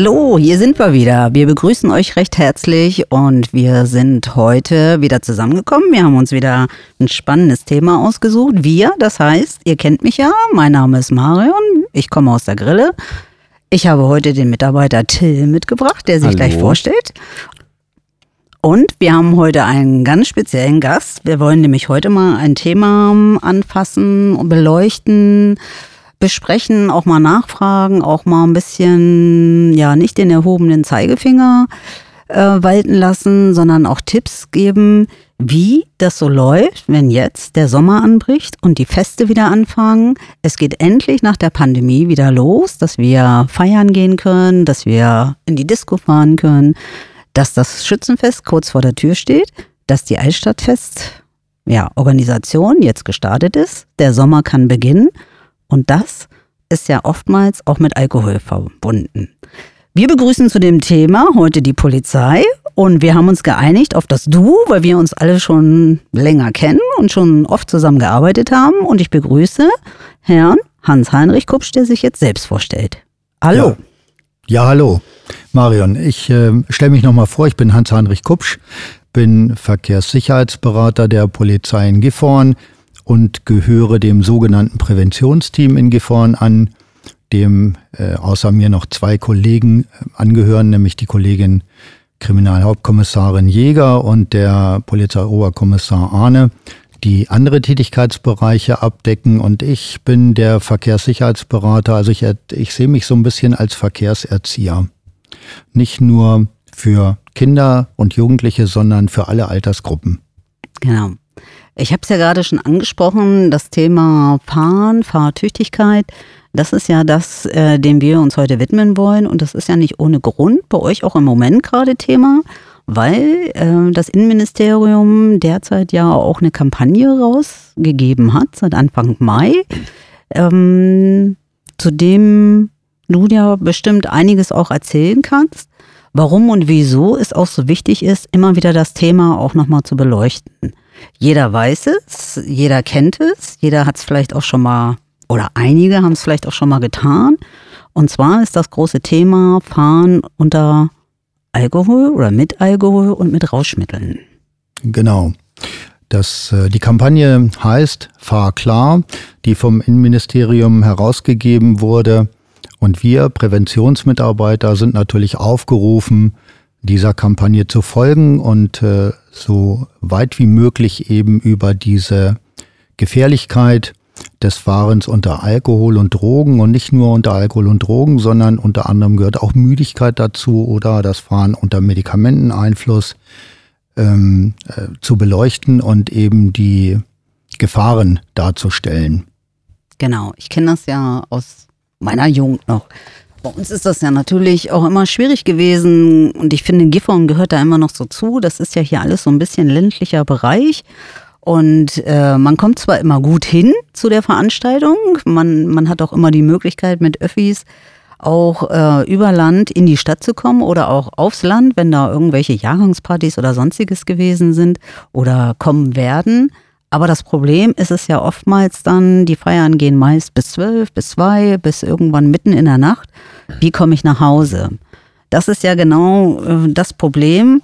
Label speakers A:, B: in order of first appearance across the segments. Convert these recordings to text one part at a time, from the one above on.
A: Hallo, hier sind wir wieder. Wir begrüßen euch recht herzlich und wir sind heute wieder zusammengekommen. Wir haben uns wieder ein spannendes Thema ausgesucht. Wir, das heißt, ihr kennt mich ja. Mein Name ist Marion. Ich komme aus der Grille. Ich habe heute den Mitarbeiter Till mitgebracht, der sich
B: Hallo.
A: gleich vorstellt. Und wir haben heute einen ganz speziellen Gast. Wir wollen nämlich heute mal ein Thema anfassen und beleuchten, besprechen, auch mal nachfragen, auch mal ein bisschen, ja, nicht den erhobenen Zeigefinger äh, walten lassen, sondern auch Tipps geben, wie das so läuft, wenn jetzt der Sommer anbricht und die Feste wieder anfangen. Es geht endlich nach der Pandemie wieder los, dass wir feiern gehen können, dass wir in die Disco fahren können, dass das Schützenfest kurz vor der Tür steht, dass die Altstadtfest ja, Organisation jetzt gestartet ist, der Sommer kann beginnen und das ist ja oftmals auch mit Alkohol verbunden. Wir begrüßen zu dem Thema heute die Polizei und wir haben uns geeinigt auf das Du, weil wir uns alle schon länger kennen und schon oft zusammengearbeitet haben. Und ich begrüße Herrn Hans-Heinrich Kupsch, der sich jetzt selbst vorstellt. Hallo.
B: Ja, hallo. Marion, ich äh, stelle mich nochmal vor, ich bin Hans-Heinrich Kupsch, bin Verkehrssicherheitsberater der Polizei in Gifhorn und gehöre dem sogenannten Präventionsteam in Gifhorn an, dem äh, außer mir noch zwei Kollegen äh, angehören, nämlich die Kollegin Kriminalhauptkommissarin Jäger und der Polizeioberkommissar Arne, die andere Tätigkeitsbereiche abdecken und ich bin der Verkehrssicherheitsberater, also ich, ich sehe mich so ein bisschen als Verkehrserzieher. Nicht nur für Kinder und Jugendliche, sondern für alle Altersgruppen.
A: Genau. Ich habe es ja gerade schon angesprochen, das Thema Fahren, Fahrtüchtigkeit, das ist ja das, äh, dem wir uns heute widmen wollen. Und das ist ja nicht ohne Grund bei euch auch im Moment gerade Thema, weil äh, das Innenministerium derzeit ja auch eine Kampagne rausgegeben hat, seit Anfang Mai, ähm, zu dem du ja bestimmt einiges auch erzählen kannst. Warum und wieso es auch so wichtig ist, immer wieder das Thema auch nochmal zu beleuchten. Jeder weiß es, jeder kennt es, jeder hat es vielleicht auch schon mal, oder einige haben es vielleicht auch schon mal getan. Und zwar ist das große Thema Fahren unter Alkohol oder mit Alkohol und mit Rauschmitteln.
B: Genau. Das, äh, die Kampagne heißt Fahr klar, die vom Innenministerium herausgegeben wurde. Und wir Präventionsmitarbeiter sind natürlich aufgerufen, dieser Kampagne zu folgen und äh, so weit wie möglich eben über diese Gefährlichkeit des Fahrens unter Alkohol und Drogen und nicht nur unter Alkohol und Drogen, sondern unter anderem gehört auch Müdigkeit dazu oder das Fahren unter Medikamenteneinfluss ähm, äh, zu beleuchten und eben die Gefahren darzustellen.
A: Genau, ich kenne das ja aus meiner Jugend noch. Bei uns ist das ja natürlich auch immer schwierig gewesen und ich finde, Gifhorn gehört da immer noch so zu. Das ist ja hier alles so ein bisschen ländlicher Bereich. Und äh, man kommt zwar immer gut hin zu der Veranstaltung, man, man hat auch immer die Möglichkeit mit Öffis auch äh, über Land in die Stadt zu kommen oder auch aufs Land, wenn da irgendwelche Jahrgangspartys oder sonstiges gewesen sind oder kommen werden. Aber das Problem ist es ja oftmals dann, die Feiern gehen meist bis zwölf, bis zwei, bis irgendwann mitten in der Nacht. Wie komme ich nach Hause? Das ist ja genau äh, das Problem,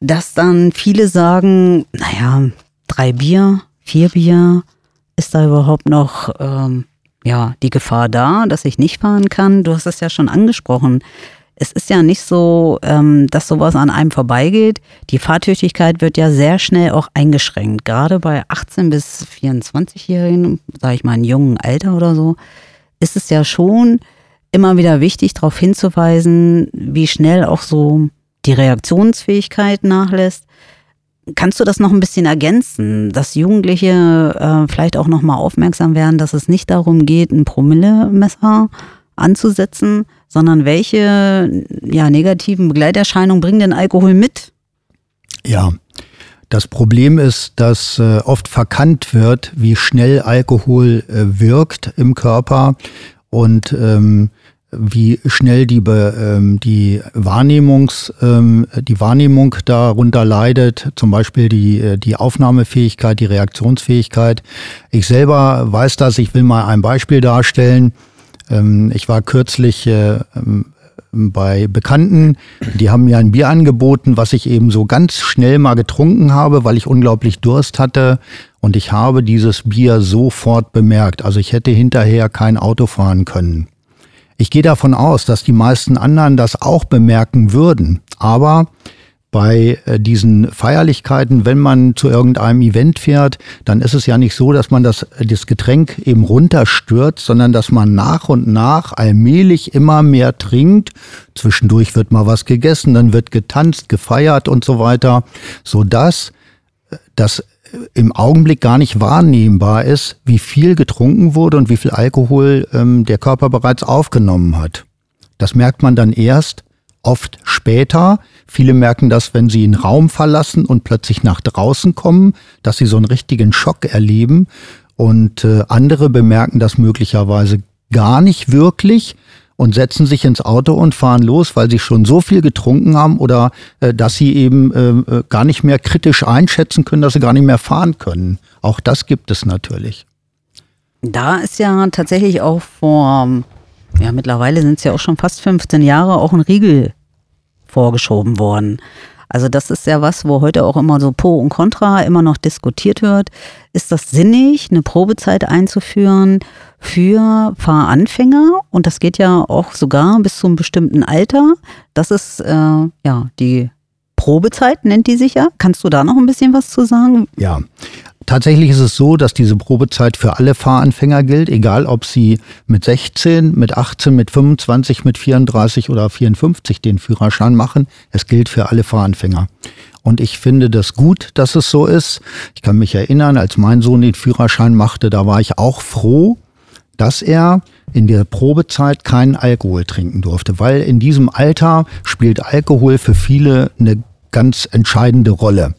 A: dass dann viele sagen, naja, drei Bier, vier Bier, ist da überhaupt noch ähm, ja, die Gefahr da, dass ich nicht fahren kann? Du hast es ja schon angesprochen. Es ist ja nicht so, ähm, dass sowas an einem vorbeigeht. Die Fahrtüchtigkeit wird ja sehr schnell auch eingeschränkt. Gerade bei 18- bis 24-Jährigen, sage ich mal, in jungen Alter oder so, ist es ja schon immer wieder wichtig, darauf hinzuweisen, wie schnell auch so die Reaktionsfähigkeit nachlässt. Kannst du das noch ein bisschen ergänzen, dass Jugendliche äh, vielleicht auch noch mal aufmerksam werden, dass es nicht darum geht, ein Promillemesser anzusetzen, sondern welche ja, negativen Begleiterscheinungen bringt denn Alkohol mit?
B: Ja, das Problem ist, dass äh, oft verkannt wird, wie schnell Alkohol äh, wirkt im Körper und ähm, wie schnell die, ähm, die, Wahrnehmungs, ähm, die Wahrnehmung darunter leidet, zum Beispiel die, äh, die Aufnahmefähigkeit, die Reaktionsfähigkeit. Ich selber weiß das, ich will mal ein Beispiel darstellen. Ähm, ich war kürzlich äh, bei Bekannten, die haben mir ein Bier angeboten, was ich eben so ganz schnell mal getrunken habe, weil ich unglaublich Durst hatte. Und ich habe dieses Bier sofort bemerkt. Also ich hätte hinterher kein Auto fahren können. Ich gehe davon aus, dass die meisten anderen das auch bemerken würden. Aber bei äh, diesen Feierlichkeiten, wenn man zu irgendeinem Event fährt, dann ist es ja nicht so, dass man das, äh, das Getränk eben runterstürzt, sondern dass man nach und nach allmählich immer mehr trinkt. Zwischendurch wird mal was gegessen, dann wird getanzt, gefeiert und so weiter, sodass äh, das im Augenblick gar nicht wahrnehmbar ist, wie viel getrunken wurde und wie viel Alkohol ähm, der Körper bereits aufgenommen hat. Das merkt man dann erst oft später, Viele merken das, wenn sie einen Raum verlassen und plötzlich nach draußen kommen, dass sie so einen richtigen Schock erleben. Und äh, andere bemerken das möglicherweise gar nicht wirklich und setzen sich ins Auto und fahren los, weil sie schon so viel getrunken haben oder äh, dass sie eben äh, äh gar nicht mehr kritisch einschätzen können, dass sie gar nicht mehr fahren können. Auch das gibt es natürlich.
A: Da ist ja tatsächlich auch vor, ja mittlerweile sind es ja auch schon fast 15 Jahre, auch ein Riegel vorgeschoben worden. Also das ist ja was, wo heute auch immer so Pro und Contra immer noch diskutiert wird. Ist das sinnig, eine Probezeit einzuführen für Fahranfänger? Und das geht ja auch sogar bis zu einem bestimmten Alter. Das ist äh, ja die Probezeit, nennt die sich ja. Kannst du da noch ein bisschen was zu sagen?
B: Ja, Tatsächlich ist es so, dass diese Probezeit für alle Fahranfänger gilt, egal ob sie mit 16, mit 18, mit 25, mit 34 oder 54 den Führerschein machen. Es gilt für alle Fahranfänger. Und ich finde das gut, dass es so ist. Ich kann mich erinnern, als mein Sohn den Führerschein machte, da war ich auch froh, dass er in der Probezeit keinen Alkohol trinken durfte, weil in diesem Alter spielt Alkohol für viele eine ganz entscheidende Rolle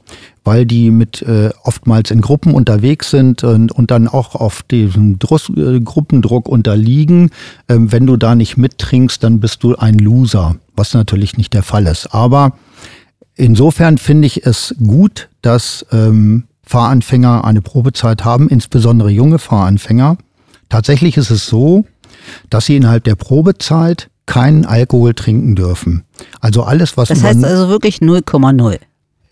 B: weil die mit äh, oftmals in Gruppen unterwegs sind und, und dann auch auf diesem Druss, äh, Gruppendruck unterliegen. Ähm, wenn du da nicht mittrinkst, dann bist du ein Loser, was natürlich nicht der Fall ist. Aber insofern finde ich es gut, dass ähm, Fahranfänger eine Probezeit haben, insbesondere junge Fahranfänger. Tatsächlich ist es so, dass sie innerhalb der Probezeit keinen Alkohol trinken dürfen. Also alles, was
A: Das heißt also wirklich 0,0.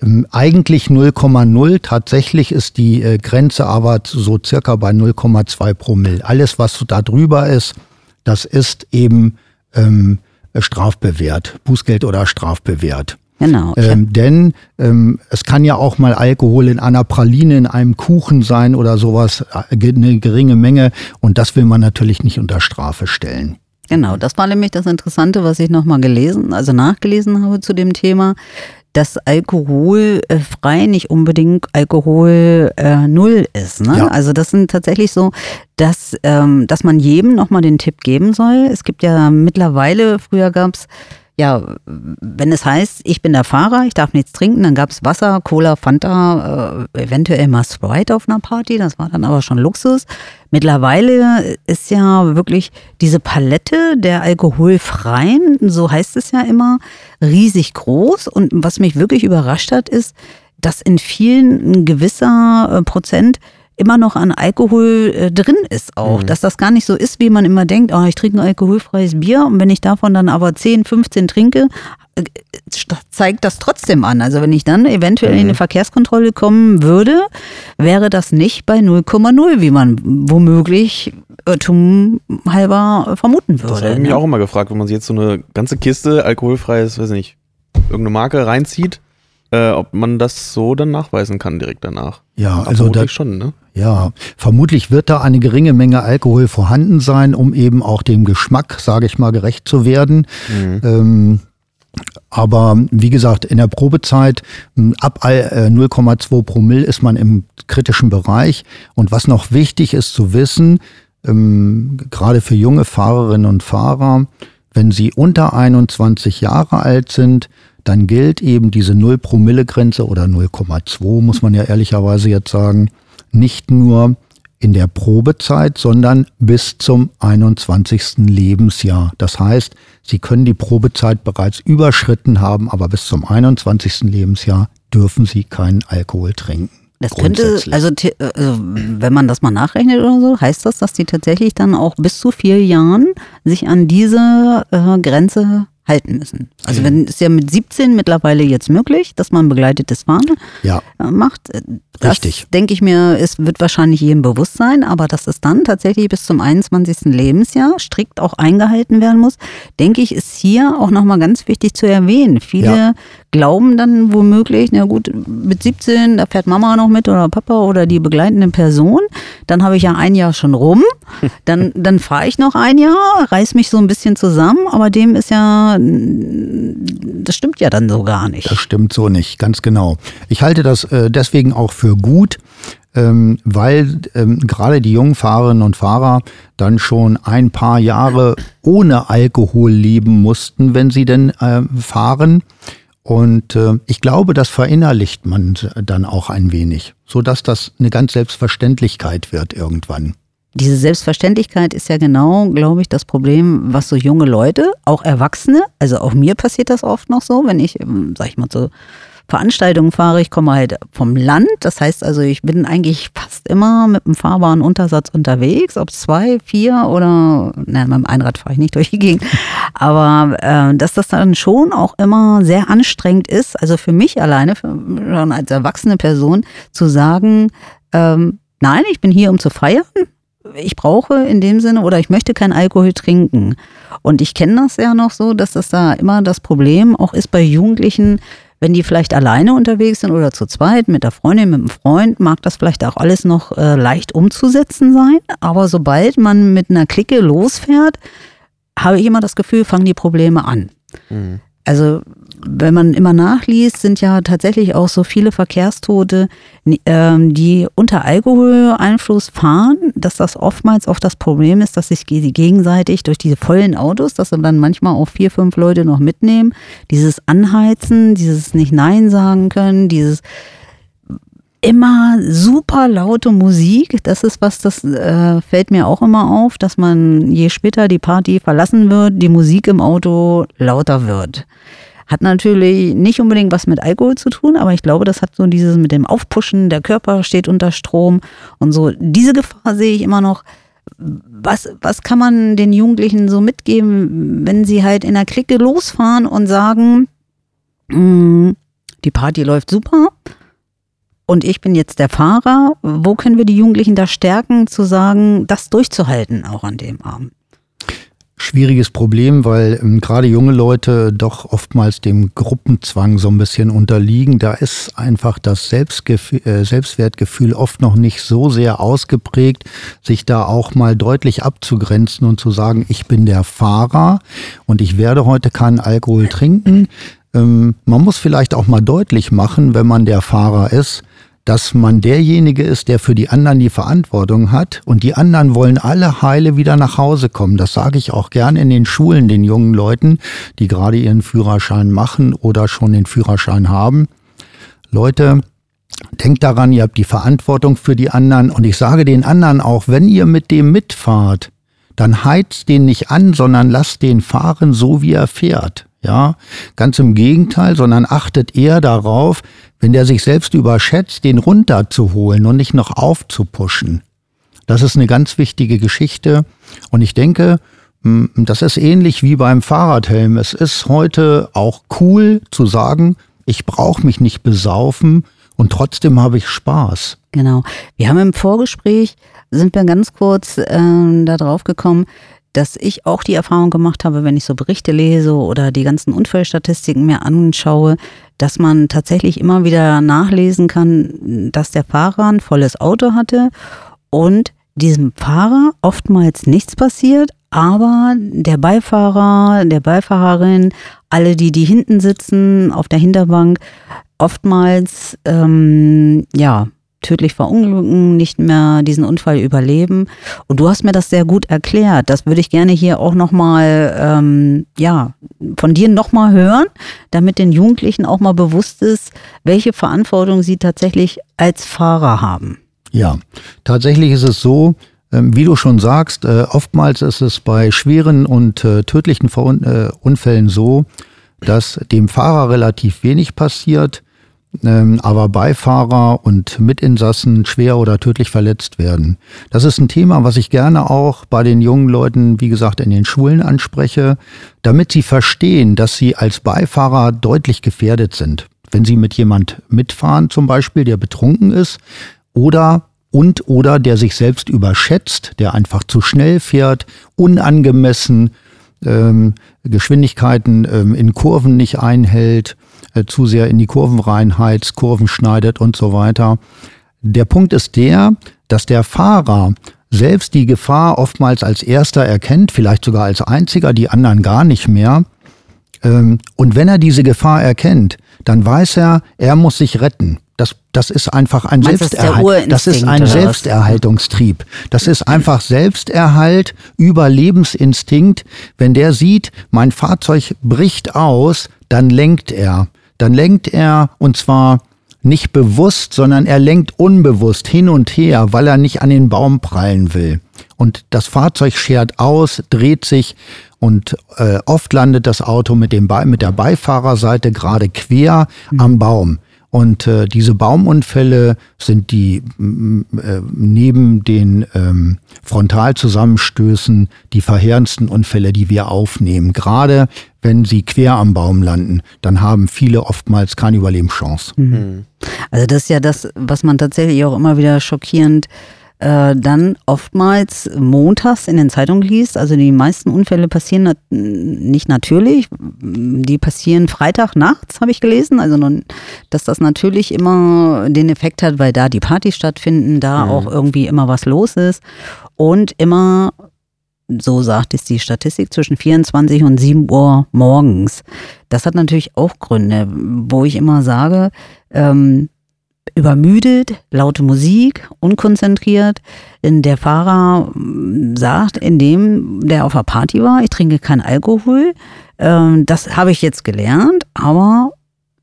B: Ähm, eigentlich 0,0. Tatsächlich ist die äh, Grenze aber so circa bei 0,2 Promille. Alles, was da drüber ist, das ist eben ähm, strafbewehrt. Bußgeld oder strafbewehrt.
A: Genau.
B: Ähm, denn ähm, es kann ja auch mal Alkohol in einer Praline, in einem Kuchen sein oder sowas, äh, eine geringe Menge. Und das will man natürlich nicht unter Strafe stellen.
A: Genau, das war nämlich das Interessante, was ich nochmal gelesen, also nachgelesen habe zu dem Thema dass alkoholfrei äh, nicht unbedingt Alkohol äh, null ist. Ne? Ja. Also das sind tatsächlich so, dass, ähm, dass man jedem nochmal den Tipp geben soll. Es gibt ja mittlerweile, früher gab es ja, wenn es heißt, ich bin der Fahrer, ich darf nichts trinken, dann gab es Wasser, Cola, Fanta, äh, eventuell mal Sprite auf einer Party, das war dann aber schon Luxus. Mittlerweile ist ja wirklich diese Palette der alkoholfreien, so heißt es ja immer, riesig groß. Und was mich wirklich überrascht hat, ist, dass in vielen ein gewisser äh, Prozent immer noch an Alkohol äh, drin ist auch. Mhm. Dass das gar nicht so ist, wie man immer denkt, oh, ich trinke ein alkoholfreies Bier und wenn ich davon dann aber 10, 15 trinke, äh, zeigt das trotzdem an. Also wenn ich dann eventuell mhm. in eine mhm. Verkehrskontrolle kommen würde, wäre das nicht bei 0,0, wie man womöglich Irrtum halber vermuten würde. Das
C: habe ich mich ne? auch immer gefragt, wenn man sich jetzt so eine ganze Kiste alkoholfreies, weiß nicht, irgendeine Marke reinzieht, äh, ob man das so dann nachweisen kann direkt danach.
B: Ja, also da, schon, ne? Ja, vermutlich wird da eine geringe Menge Alkohol vorhanden sein, um eben auch dem Geschmack, sage ich mal, gerecht zu werden. Mhm. Ähm, aber wie gesagt, in der Probezeit ab 0,2 äh, Promille ist man im kritischen Bereich. Und was noch wichtig ist zu wissen, ähm, gerade für junge Fahrerinnen und Fahrer, wenn sie unter 21 Jahre alt sind, dann gilt eben diese 0 Promille Grenze oder 0,2 muss man ja ehrlicherweise jetzt sagen, nicht nur in der Probezeit, sondern bis zum 21. Lebensjahr. Das heißt, Sie können die Probezeit bereits überschritten haben, aber bis zum 21. Lebensjahr dürfen Sie keinen Alkohol trinken.
A: Das könnte, also, also, wenn man das mal nachrechnet oder so, heißt das, dass die tatsächlich dann auch bis zu vier Jahren sich an diese äh, Grenze halten müssen. Also wenn es ja mit 17 mittlerweile jetzt möglich, dass man begleitetes Fahren
B: Ja,
A: äh, macht. Äh, Das
B: Richtig.
A: denke ich mir, es wird wahrscheinlich jedem bewusst sein, aber dass es dann tatsächlich bis zum 21. Lebensjahr strikt auch eingehalten werden muss, denke ich, ist hier auch nochmal ganz wichtig zu erwähnen. Viele
B: Ja.
A: Glauben dann womöglich, na gut, mit 17, da fährt Mama noch mit oder Papa oder die begleitende Person, dann habe ich ja ein Jahr schon rum, dann, dann fahre ich noch ein Jahr, reiß mich so ein bisschen zusammen, aber dem ist ja, das stimmt ja dann so gar nicht.
B: Das stimmt so nicht, ganz genau. Ich halte das äh, deswegen auch für gut, ähm, weil ähm, gerade die jungen Fahrerinnen und Fahrer dann schon ein paar Jahre ohne Alkohol leben mussten, wenn sie denn äh, fahren. Und äh, ich glaube, das verinnerlicht man dann auch ein wenig, sodass das eine ganz Selbstverständlichkeit wird irgendwann.
A: Diese Selbstverständlichkeit ist ja genau, glaube ich, das Problem, was so junge Leute, auch Erwachsene, also auch mir passiert das oft noch so, wenn ich, ähm, sag ich mal, zu Veranstaltungen fahre, ich komme halt vom Land, das heißt also, ich bin eigentlich fast immer mit einem fahrbaren Untersatz unterwegs, ob zwei, vier oder, nein, dem Einrad fahre ich nicht durch die Gegend, aber äh, dass das dann schon auch immer sehr anstrengend ist, also für mich alleine, für, schon als erwachsene Person, zu sagen, ähm, nein, ich bin hier, um zu feiern, ich brauche in dem Sinne oder ich möchte keinen Alkohol trinken. Und ich kenne das ja noch so, dass das da immer das Problem auch ist bei Jugendlichen, wenn die vielleicht alleine unterwegs sind oder zu zweit mit der Freundin, mit dem Freund, mag das vielleicht auch alles noch äh, leicht umzusetzen sein. Aber sobald man mit einer Clique losfährt, habe ich immer das Gefühl, fangen die Probleme an.
C: Mhm.
A: Also wenn man immer nachliest, sind ja tatsächlich auch so viele Verkehrstote, ähm, die unter Alkoholeinfluss fahren, dass das oftmals auch das Problem ist, dass sich die gegenseitig durch diese vollen Autos, dass sie dann manchmal auch vier, fünf Leute noch mitnehmen, dieses Anheizen, dieses nicht Nein sagen können, dieses immer super laute Musik. Das ist was, das äh, fällt mir auch immer auf, dass man, je später die Party verlassen wird, die Musik im Auto lauter wird. Hat natürlich nicht unbedingt was mit Alkohol zu tun, aber ich glaube, das hat so dieses mit dem Aufpushen, der Körper steht unter Strom und so. Diese Gefahr sehe ich immer noch. Was, was kann man den Jugendlichen so mitgeben, wenn sie halt in der Clique losfahren und sagen, "Mm, die Party läuft super, und ich bin jetzt der Fahrer. Wo können wir die Jugendlichen da stärken, zu sagen, das durchzuhalten auch an dem Abend?
B: Schwieriges Problem, weil ähm, gerade junge Leute doch oftmals dem Gruppenzwang so ein bisschen unterliegen. Da ist einfach das Selbstgef äh, Selbstwertgefühl oft noch nicht so sehr ausgeprägt, sich da auch mal deutlich abzugrenzen und zu sagen, ich bin der Fahrer und ich werde heute keinen Alkohol trinken. Ähm, man muss vielleicht auch mal deutlich machen, wenn man der Fahrer ist, dass man derjenige ist, der für die anderen die Verantwortung hat und die anderen wollen alle heile wieder nach Hause kommen. Das sage ich auch gern in den Schulen den jungen Leuten, die gerade ihren Führerschein machen oder schon den Führerschein haben. Leute, denkt daran, ihr habt die Verantwortung für die anderen und ich sage den anderen auch, wenn ihr mit dem mitfahrt, dann heizt den nicht an, sondern lasst den fahren, so wie er fährt. Ja, ganz im Gegenteil, sondern achtet eher darauf, wenn der sich selbst überschätzt, den runterzuholen und nicht noch aufzupuschen. Das ist eine ganz wichtige Geschichte. Und ich denke, mh, das ist ähnlich wie beim Fahrradhelm. Es ist heute auch cool zu sagen, ich brauche mich nicht besaufen und trotzdem habe ich Spaß.
A: Genau. Wir haben im Vorgespräch, sind wir ganz kurz ähm, darauf gekommen, dass ich auch die Erfahrung gemacht habe, wenn ich so Berichte lese oder die ganzen Unfallstatistiken mir anschaue, dass man tatsächlich immer wieder nachlesen kann, dass der Fahrer ein volles Auto hatte und diesem Fahrer oftmals nichts passiert, aber der Beifahrer, der Beifahrerin, alle, die, die hinten sitzen auf der Hinterbank, oftmals ähm, ja tödlich verunglücken, nicht mehr diesen Unfall überleben. Und du hast mir das sehr gut erklärt. Das würde ich gerne hier auch nochmal, ähm, ja, von dir nochmal hören, damit den Jugendlichen auch mal bewusst ist, welche Verantwortung sie tatsächlich als Fahrer haben.
B: Ja, tatsächlich ist es so, ähm, wie du schon sagst, äh, oftmals ist es bei schweren und äh, tödlichen äh, Unfällen so, dass dem Fahrer relativ wenig passiert. Ähm, aber Beifahrer und Mitinsassen schwer oder tödlich verletzt werden. Das ist ein Thema, was ich gerne auch bei den jungen Leuten, wie gesagt, in den Schulen anspreche, damit sie verstehen, dass sie als Beifahrer deutlich gefährdet sind. Wenn sie mit jemand mitfahren, zum Beispiel, der betrunken ist oder und oder der sich selbst überschätzt, der einfach zu schnell fährt, unangemessen ähm, Geschwindigkeiten ähm, in Kurven nicht einhält, äh, zu sehr in die Kurven reinheizt, Kurven schneidet und so weiter. Der Punkt ist der, dass der Fahrer selbst die Gefahr oftmals als erster erkennt, vielleicht sogar als einziger, die anderen gar nicht mehr. Ähm, und wenn er diese Gefahr erkennt, dann weiß er, er muss sich retten. Das, das ist einfach ein Selbsterhalt. Das ist ein Selbsterhaltungstrieb. Das ist einfach Selbsterhalt, Überlebensinstinkt. Wenn der sieht, mein Fahrzeug bricht aus, dann lenkt er. Dann lenkt er und zwar nicht bewusst, sondern er lenkt unbewusst hin und her, weil er nicht an den Baum prallen will. Und das Fahrzeug schert aus, dreht sich und äh, oft landet das Auto mit, dem mit der Beifahrerseite gerade quer mhm. am Baum. Und äh, diese Baumunfälle sind die äh, neben den ähm, Frontalzusammenstößen die verheerendsten Unfälle, die wir aufnehmen. Gerade wenn sie quer am Baum landen, dann haben viele oftmals keine Überlebenschance. Mhm.
A: Also das ist ja das, was man tatsächlich auch immer wieder schockierend äh, dann oftmals montags in den Zeitungen liest. Also die meisten Unfälle passieren nat nicht natürlich, die passieren Freitag nachts, habe ich gelesen. Also nun, dass das natürlich immer den Effekt hat, weil da die Partys stattfinden, da mhm. auch irgendwie immer was los ist und immer so sagt es die Statistik, zwischen 24 und 7 Uhr morgens. Das hat natürlich auch Gründe, wo ich immer sage, ähm, übermüdet, laute Musik, unkonzentriert. Der Fahrer mm, sagt, indem der auf der Party war, ich trinke keinen Alkohol. Ähm, das habe ich jetzt gelernt, aber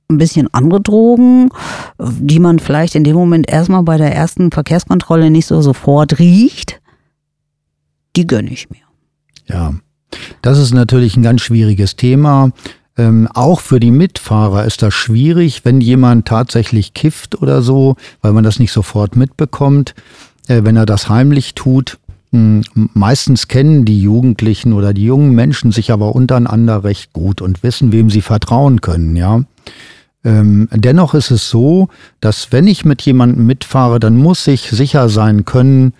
A: ein bisschen andere Drogen, die man vielleicht in dem Moment erstmal bei der ersten Verkehrskontrolle nicht so sofort riecht, die gönne ich mir.
B: Ja, das ist natürlich ein ganz schwieriges Thema. Ähm, auch für die Mitfahrer ist das schwierig, wenn jemand tatsächlich kifft oder so, weil man das nicht sofort mitbekommt. Äh, wenn er das heimlich tut, hm, meistens kennen die Jugendlichen oder die jungen Menschen sich aber untereinander recht gut und wissen, wem sie vertrauen können, ja. Ähm, dennoch ist es so, dass wenn ich mit jemandem mitfahre, dann muss ich sicher sein können,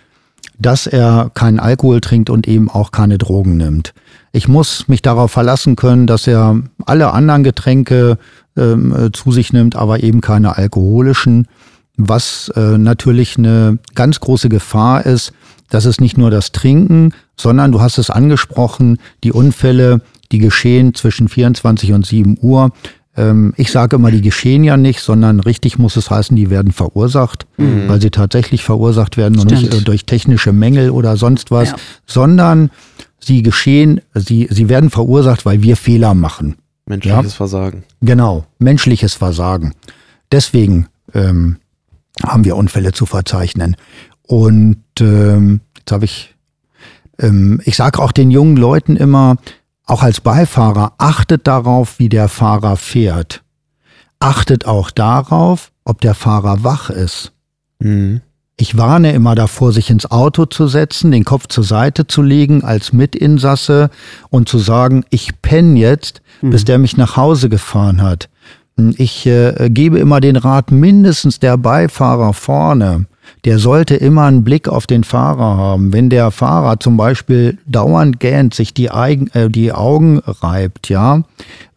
B: dass er keinen Alkohol trinkt und eben auch keine Drogen nimmt. Ich muss mich darauf verlassen können, dass er alle anderen Getränke ähm, äh, zu sich nimmt, aber eben keine alkoholischen, was äh, natürlich eine ganz große Gefahr ist. Das ist nicht nur das Trinken, sondern du hast es angesprochen, die Unfälle, die geschehen zwischen 24 und 7 Uhr. Ähm, ich sage immer, die geschehen ja nicht, sondern richtig muss es heißen, die werden verursacht, mhm. weil sie tatsächlich verursacht werden Stimmt. und nicht äh, durch technische Mängel oder sonst was, ja. sondern sie geschehen, sie, sie werden verursacht, weil wir Fehler machen.
C: Menschliches ja? Versagen.
B: Genau, menschliches Versagen. Deswegen ähm, haben wir Unfälle zu verzeichnen. Und ähm, jetzt habe ich, ähm, ich sage auch den jungen Leuten immer, auch als Beifahrer, achtet darauf, wie der Fahrer fährt. Achtet auch darauf, ob der Fahrer wach ist. Mhm. Ich warne immer davor, sich ins Auto zu setzen, den Kopf zur Seite zu legen als Mitinsasse und zu sagen, ich penne jetzt, mhm. bis der mich nach Hause gefahren hat. Ich äh, gebe immer den Rat, mindestens der Beifahrer vorne der sollte immer einen Blick auf den Fahrer haben. Wenn der Fahrer zum Beispiel dauernd gähnt, sich die, Eigen, äh, die Augen reibt, ja,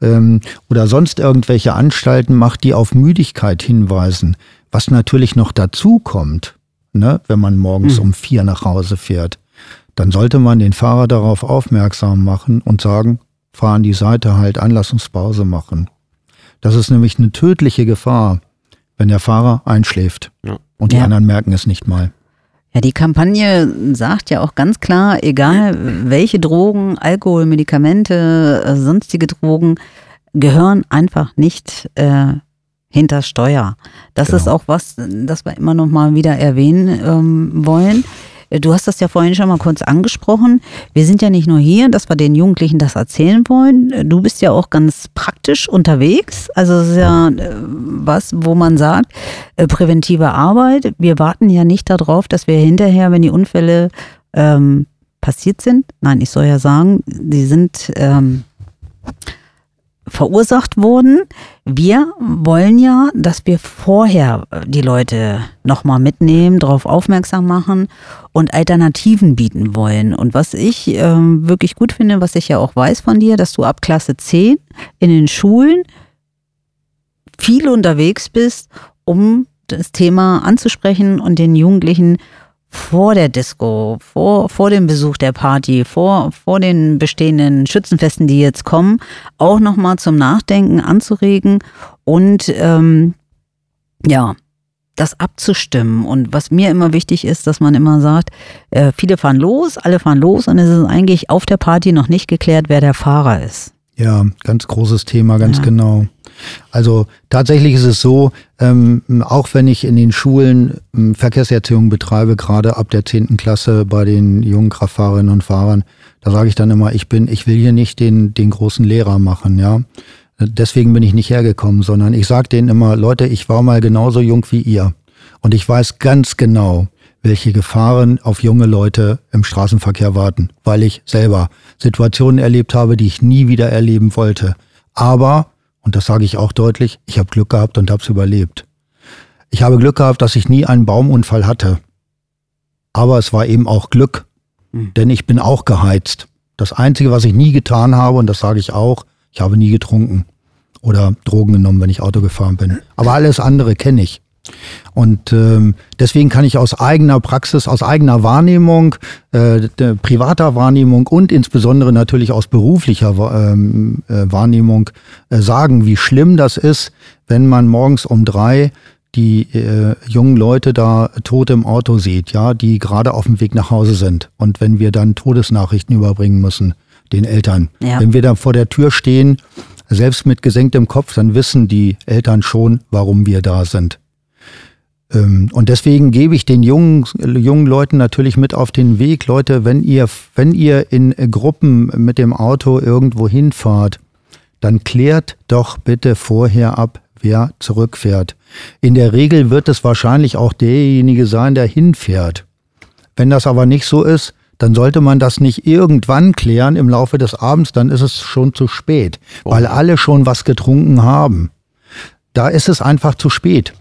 B: ähm, oder sonst irgendwelche Anstalten macht, die auf Müdigkeit hinweisen, was natürlich noch dazu kommt, ne, wenn man morgens mhm. um vier nach Hause fährt, dann sollte man den Fahrer darauf aufmerksam machen und sagen, fahr an die Seite halt an, lass uns Pause machen. Das ist nämlich eine tödliche Gefahr, wenn der Fahrer einschläft. Ja. Und die ja. anderen merken es nicht mal.
A: Ja, die Kampagne sagt ja auch ganz klar, egal welche Drogen, Alkohol, Medikamente, sonstige Drogen, gehören einfach nicht äh, hinter Steuer. Das genau. ist auch was, das wir immer noch mal wieder erwähnen ähm, wollen. äh, du hast das ja vorhin schon mal kurz angesprochen. Wir sind ja nicht nur hier, dass wir den Jugendlichen das erzählen wollen. Äh, du bist ja auch ganz praktisch unterwegs. Also es ist ja äh, was, wo man sagt, präventive Arbeit. Wir warten ja nicht darauf, dass wir hinterher, wenn die Unfälle ähm, passiert sind, nein, ich soll ja sagen, die sind ähm, verursacht wurden. Wir wollen ja, dass wir vorher die Leute nochmal mitnehmen, darauf aufmerksam machen und Alternativen bieten wollen. Und was ich äh, wirklich gut finde, was ich ja auch weiß von dir, dass du ab Klasse 10 in den Schulen viel unterwegs bist, um das Thema anzusprechen und den Jugendlichen vor der Disco, vor, vor dem Besuch der Party, vor, vor den bestehenden Schützenfesten, die jetzt kommen, auch nochmal zum Nachdenken anzuregen und ähm, ja, das abzustimmen. Und was mir immer wichtig ist, dass man immer sagt, äh, viele fahren los, alle fahren los und es ist eigentlich auf der Party noch nicht geklärt, wer der Fahrer ist.
B: Ja, ganz großes Thema, ganz ja. genau. Also tatsächlich ist es so, ähm, auch wenn ich in den Schulen ähm, Verkehrserziehung betreibe, gerade ab der zehnten Klasse bei den jungen Kraftfahrerinnen und Fahrern, da sage ich dann immer, ich bin, ich will hier nicht den, den großen Lehrer machen, ja. Deswegen bin ich nicht hergekommen, sondern ich sage denen immer, Leute, ich war mal genauso jung wie ihr. Und ich weiß ganz genau, welche Gefahren auf junge Leute im Straßenverkehr warten, weil ich selber Situationen erlebt habe, die ich nie wieder erleben wollte. Aber und das sage ich auch deutlich, ich habe Glück gehabt und habe es überlebt. Ich habe Glück gehabt, dass ich nie einen Baumunfall hatte. Aber es war eben auch Glück, mhm. denn ich bin auch geheizt. Das Einzige, was ich nie getan habe, und das sage ich auch, ich habe nie getrunken oder Drogen genommen, wenn ich Auto gefahren bin. Aber alles andere kenne ich. Und ähm, deswegen kann ich aus eigener Praxis, aus eigener Wahrnehmung, äh, privater Wahrnehmung und insbesondere natürlich aus beruflicher ähm, äh, Wahrnehmung äh, sagen, wie schlimm das ist, wenn man morgens um drei die äh, jungen Leute da tot im Auto sieht, ja, die gerade auf dem Weg nach Hause sind. Und wenn wir dann Todesnachrichten überbringen müssen, den Eltern. Ja. Wenn wir da vor der Tür stehen, selbst mit gesenktem Kopf, dann wissen die Eltern schon, warum wir da sind. Ähm, und deswegen gebe ich den jungen, jungen Leuten natürlich mit auf den Weg, Leute, wenn ihr, wenn ihr in Gruppen mit dem Auto irgendwo hinfahrt, dann klärt doch bitte vorher ab, wer zurückfährt. In der Regel wird es wahrscheinlich auch derjenige sein, der hinfährt. Wenn das aber nicht so ist, dann sollte man das nicht irgendwann klären im Laufe des Abends, dann ist es schon zu spät, weil alle schon was getrunken haben. Da ist es einfach zu spät.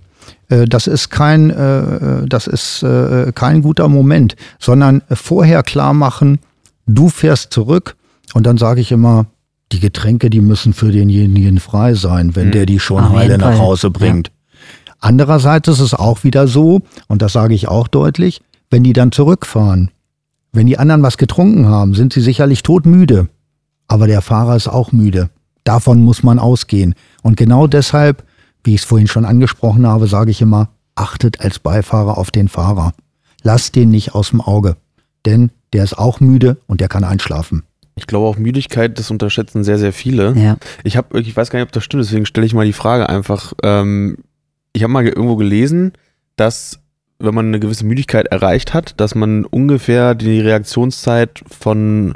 B: Äh, das ist kein, äh, das ist äh, kein guter Moment, sondern vorher klar machen, du fährst zurück und dann sage ich immer, die Getränke, die müssen für denjenigen frei sein, wenn mhm. der die schon heile nach Hause bringt. Ja. Andererseits ist es auch wieder so, und das sage ich auch deutlich, wenn die dann zurückfahren, wenn die anderen was getrunken haben, sind sie sicherlich todmüde. Aber der Fahrer ist auch müde. Davon muss man ausgehen. Und genau deshalb wie ich es vorhin schon angesprochen habe, sage ich immer, achtet als Beifahrer auf den Fahrer. Lasst den nicht aus dem Auge, denn der ist auch müde und der kann einschlafen.
C: Ich glaube auch Müdigkeit, das unterschätzen sehr, sehr viele. Ja. Ich habe, ich weiß gar nicht, ob das stimmt, deswegen stelle ich mal die Frage einfach. Ähm, ich habe mal irgendwo gelesen, dass wenn man eine gewisse Müdigkeit erreicht hat, dass man ungefähr die Reaktionszeit von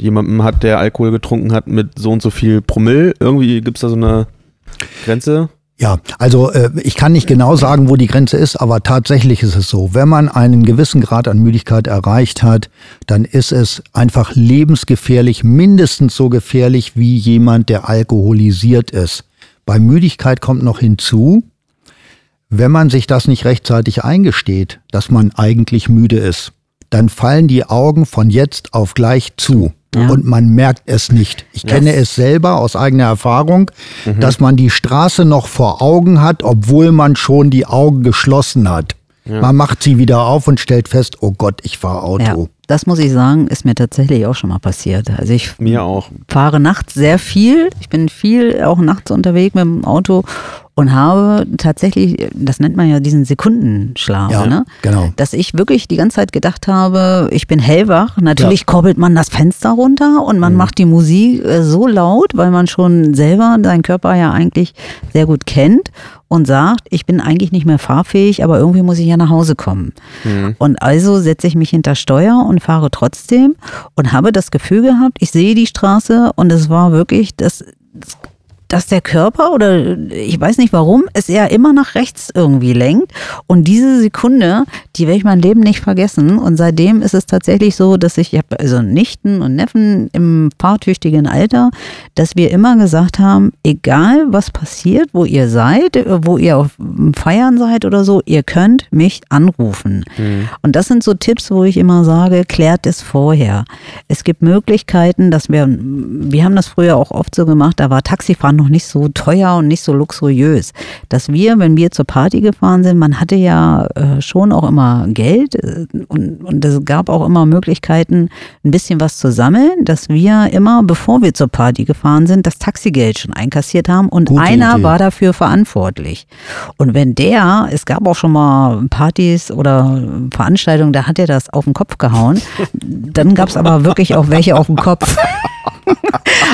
C: jemandem hat, der Alkohol getrunken hat mit so und so viel Promille. Irgendwie gibt es da so eine Grenze?
B: Ja, also äh, ich kann nicht genau sagen, wo die Grenze ist, aber tatsächlich ist es so, wenn man einen gewissen Grad an Müdigkeit erreicht hat, dann ist es einfach lebensgefährlich, mindestens so gefährlich wie jemand, der alkoholisiert ist. Bei Müdigkeit kommt noch hinzu, wenn man sich das nicht rechtzeitig eingesteht, dass man eigentlich müde ist, dann fallen die Augen von jetzt auf gleich zu. Ja. Und man merkt es nicht. Ich yes. kenne es selber aus eigener Erfahrung, mhm. dass man die Straße noch vor Augen hat, obwohl man schon die Augen geschlossen hat. Ja. Man macht sie wieder auf und stellt fest, oh Gott, ich fahre Auto. Ja,
A: das muss ich sagen, ist mir tatsächlich auch schon mal passiert. Also ich
C: mir auch.
A: fahre nachts sehr viel. Ich bin viel auch nachts unterwegs mit dem Auto und habe tatsächlich, das nennt man ja diesen Sekundenschlaf, ja, ne?
B: genau.
A: dass ich wirklich die ganze Zeit gedacht habe, ich bin hellwach. Natürlich ja. koppelt man das Fenster runter und man mhm. macht die Musik äh, so laut, weil man schon selber seinen Körper ja eigentlich sehr gut kennt und sagt, ich bin eigentlich nicht mehr fahrfähig, aber irgendwie muss ich ja nach Hause kommen. Mhm. Und also setze ich mich hinter Steuer und fahre trotzdem und habe das Gefühl gehabt, ich sehe die Straße und es war wirklich das dass der Körper oder ich weiß nicht warum, es eher immer nach rechts irgendwie lenkt. Und diese Sekunde, die werde ich mein Leben nicht vergessen. Und seitdem ist es tatsächlich so, dass ich, ich habe also Nichten und Neffen im fahrtüchtigen Alter, dass wir immer gesagt haben, egal was passiert, wo ihr seid, wo ihr auf Feiern seid oder so, ihr könnt mich anrufen. Mhm. Und das sind so Tipps, wo ich immer sage, klärt es vorher. Es gibt Möglichkeiten, dass wir, wir haben das früher auch oft so gemacht, da war Taxifahren noch nicht so teuer und nicht so luxuriös. Dass wir, wenn wir zur Party gefahren sind, man hatte ja äh, schon auch immer Geld äh, und, und es gab auch immer Möglichkeiten, ein bisschen was zu sammeln, dass wir immer, bevor wir zur Party gefahren sind, das Taxigeld schon einkassiert haben und Gute einer Idee. war dafür verantwortlich. Und wenn der, es gab auch schon mal Partys oder Veranstaltungen, da hat er das auf den Kopf gehauen, dann gab es aber wirklich auch welche auf den Kopf.